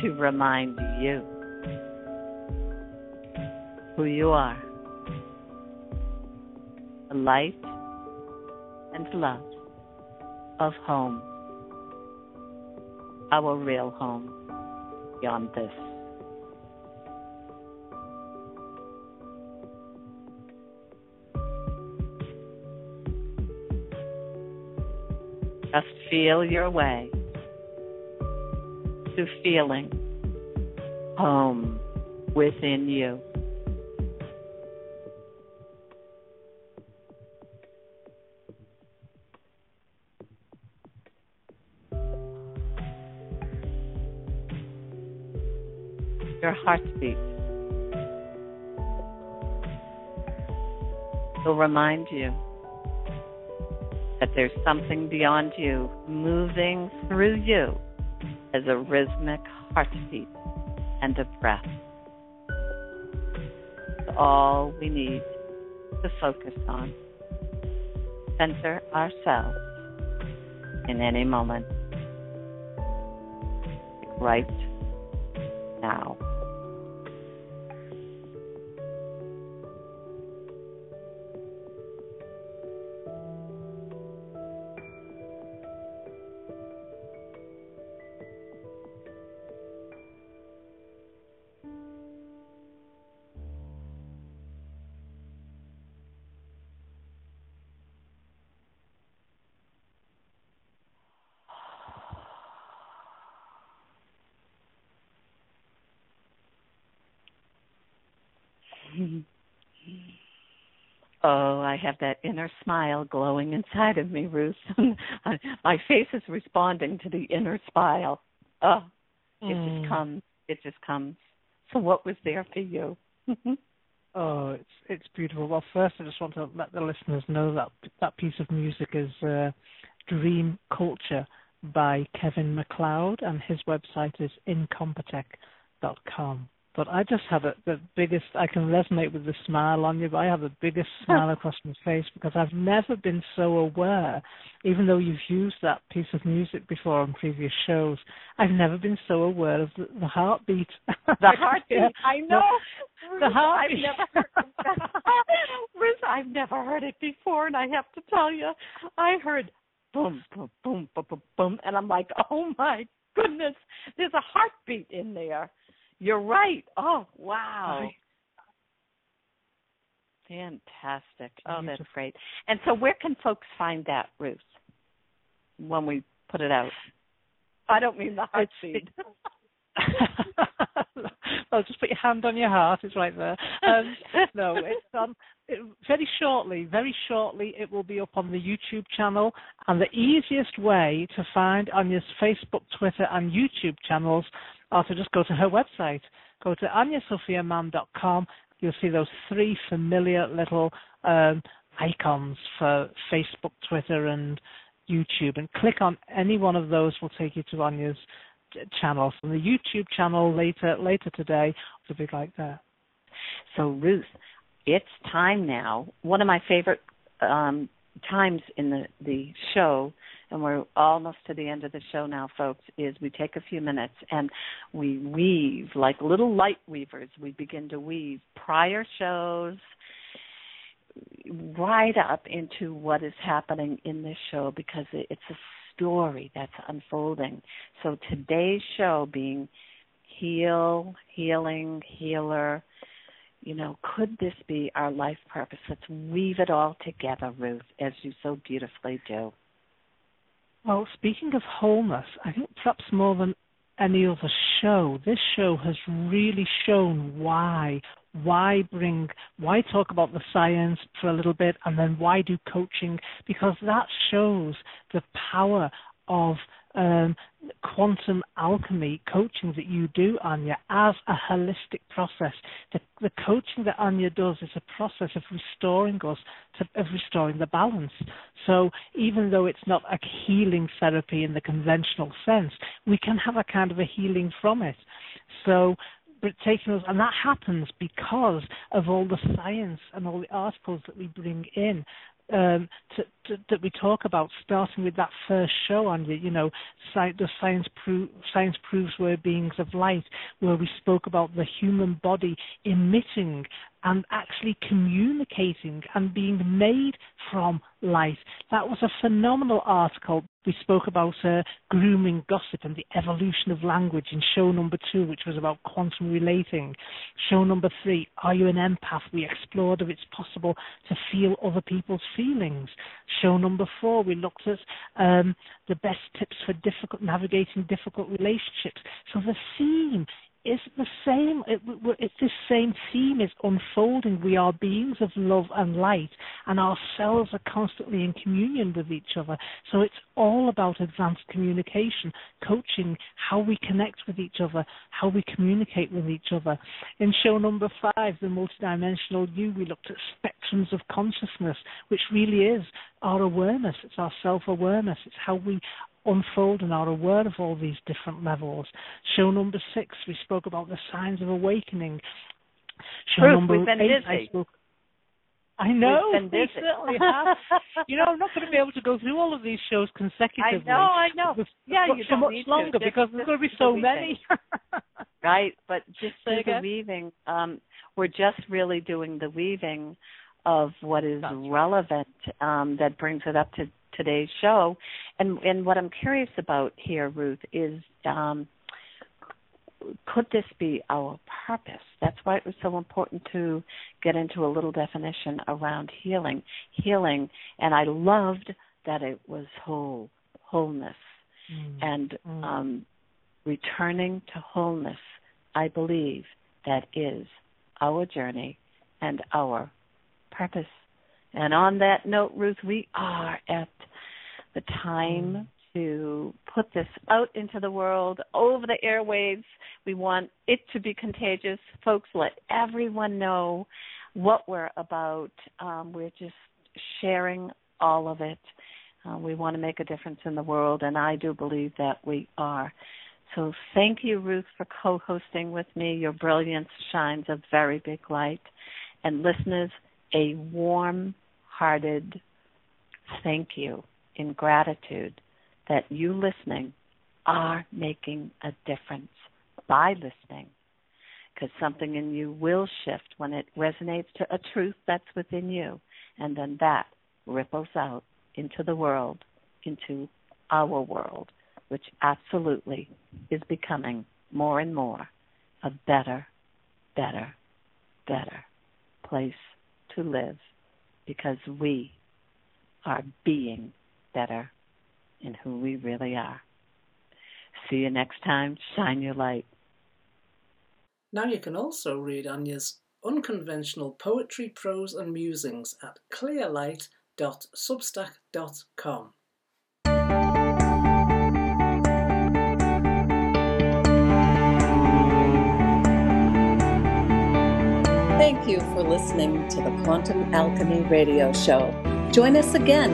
to remind you who you are. The light and love of home, our real home beyond this. Just feel your way to feeling home within you. Heartbeat. It'll remind you that there's something beyond you moving through you as a rhythmic heartbeat and a breath. It's all we need to focus on. Center ourselves in any moment. Right have that inner smile glowing inside of me, Ruth. My face is responding to the inner smile. Oh, it mm. just comes. It just comes. So, what was there for you? oh, it's it's beautiful. Well, first, I just want to let the listeners know that that piece of music is uh, "Dream Culture" by Kevin MacLeod, and his website is incompetech.com. but I just have a, the biggest. I can resonate with the smile on you, but I have the biggest smile across my face because I've never been so aware. Even though you've used that piece of music before on previous shows, I've never been so aware of the, the heartbeat. The heartbeat. yeah. I know. The, the heartbeat. I've never, Riz, I've never heard it before, and I have to tell you, I heard boom, boom, boom, boom, boom, boom, and I'm like, oh my goodness, there's a heartbeat in there. You're right. Oh, wow. Fantastic. Oh, that's great. And so, where can folks find that, Ruth, when we put it out? I don't mean the heartbeat. well, just put your hand on your heart. It's right there. Um, no, it's um, it, very shortly. Very shortly, it will be up on the YouTube channel. And the easiest way to find Anya's Facebook, Twitter, and YouTube channels to just go to her website. Go to anyasophiamann.com. You'll see those three familiar little um, icons for Facebook, Twitter, and YouTube, and click on any one of those. Will take you to Anya's channel. From the YouTube channel later later today will be like that. So Ruth, it's time now. One of my favorite um, times in the the show, and we're almost to the end of the show now, folks. Is we take a few minutes and we weave like little light weavers. We begin to weave prior shows right up into what is happening in this show because it's a story that's unfolding. So today's show being heal, healing, healer, you know, could this be our life purpose? Let's weave it all together, Ruth, as you so beautifully do. Well, speaking of wholeness, I think perhaps more than any other show, this show has really shown why. Why bring why talk about the science for a little bit and then why do coaching? Because that shows the power of um, quantum alchemy coaching that you do, Anya, as a holistic process. The, the, coaching that Anya does is a process of restoring us, to, of restoring the balance. So even though it's not a healing therapy in the conventional sense, we can have a kind of a healing from it. So but taking us, and that happens because of all the science and all the articles that we bring in um, to, to, that we talk about, starting with that first show the, you know, sci- the science, pro- science proves we're beings of light, where we spoke about the human body emitting and actually communicating and being made from light. That was a phenomenal article. We spoke about uh, grooming gossip and the evolution of language in show number two, which was about quantum relating. Show number three, Are You an Empath? We explored if it's possible to feel other people's feelings. Show number four, we looked at um, the best tips for difficult navigating difficult relationships. So the theme is the same. It, it's this same theme is unfolding. We are beings of love and light, and our cells are constantly in communion with each other. So it's all about advanced communication, coaching, how we connect with each other, how we communicate with each other. In show number five, the multidimensional you, we looked at spectrums of consciousness, which really is our awareness. It's our self awareness. It's how we unfold and are aware of all these different levels. Show number six, we spoke about the signs of awakening. Show Truth, number we've been eight, busy. I spoke. I know. We certainly have. you know, I'm not going to be able to go through all of these shows consecutively. I know, I know. Yeah, you so much longer to. because there's going to be so many. right, but just through the weaving, um, we're just really doing the weaving of what is That's relevant um, that brings it up to today's show. And and what I'm curious about here, Ruth, is um, could this be our purpose? That's why it was so important to get into a little definition around healing. Healing, and I loved that it was whole, wholeness, mm. and mm. Um, returning to wholeness. I believe that is our journey and our purpose. And on that note, Ruth, we are at the time mm. to put this out into the world over the airwaves. We want it to be contagious. Folks, let everyone know what we're about. Um, we're just sharing all of it. Uh, we want to make a difference in the world, and I do believe that we are. So thank you, Ruth, for co hosting with me. Your brilliance shines a very big light. And listeners, a warm hearted thank you in gratitude that you listening are making a difference by listening. Because something in you will shift when it resonates to a truth that's within you. And then that ripples out into the world, into our world, which absolutely is becoming more and more a better, better, better place to live because we are being better in who we really are. See you next time. Shine your light. Now you can also read Anya's unconventional poetry, prose, and musings at clearlight.substack.com. Thank you for listening to the Quantum Alchemy Radio Show. Join us again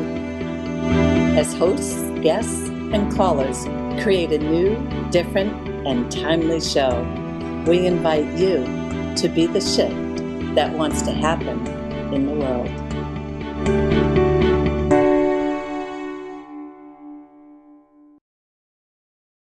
as hosts, guests, and callers create a new, different, and timely show. We invite you to be the shift that wants to happen in the world.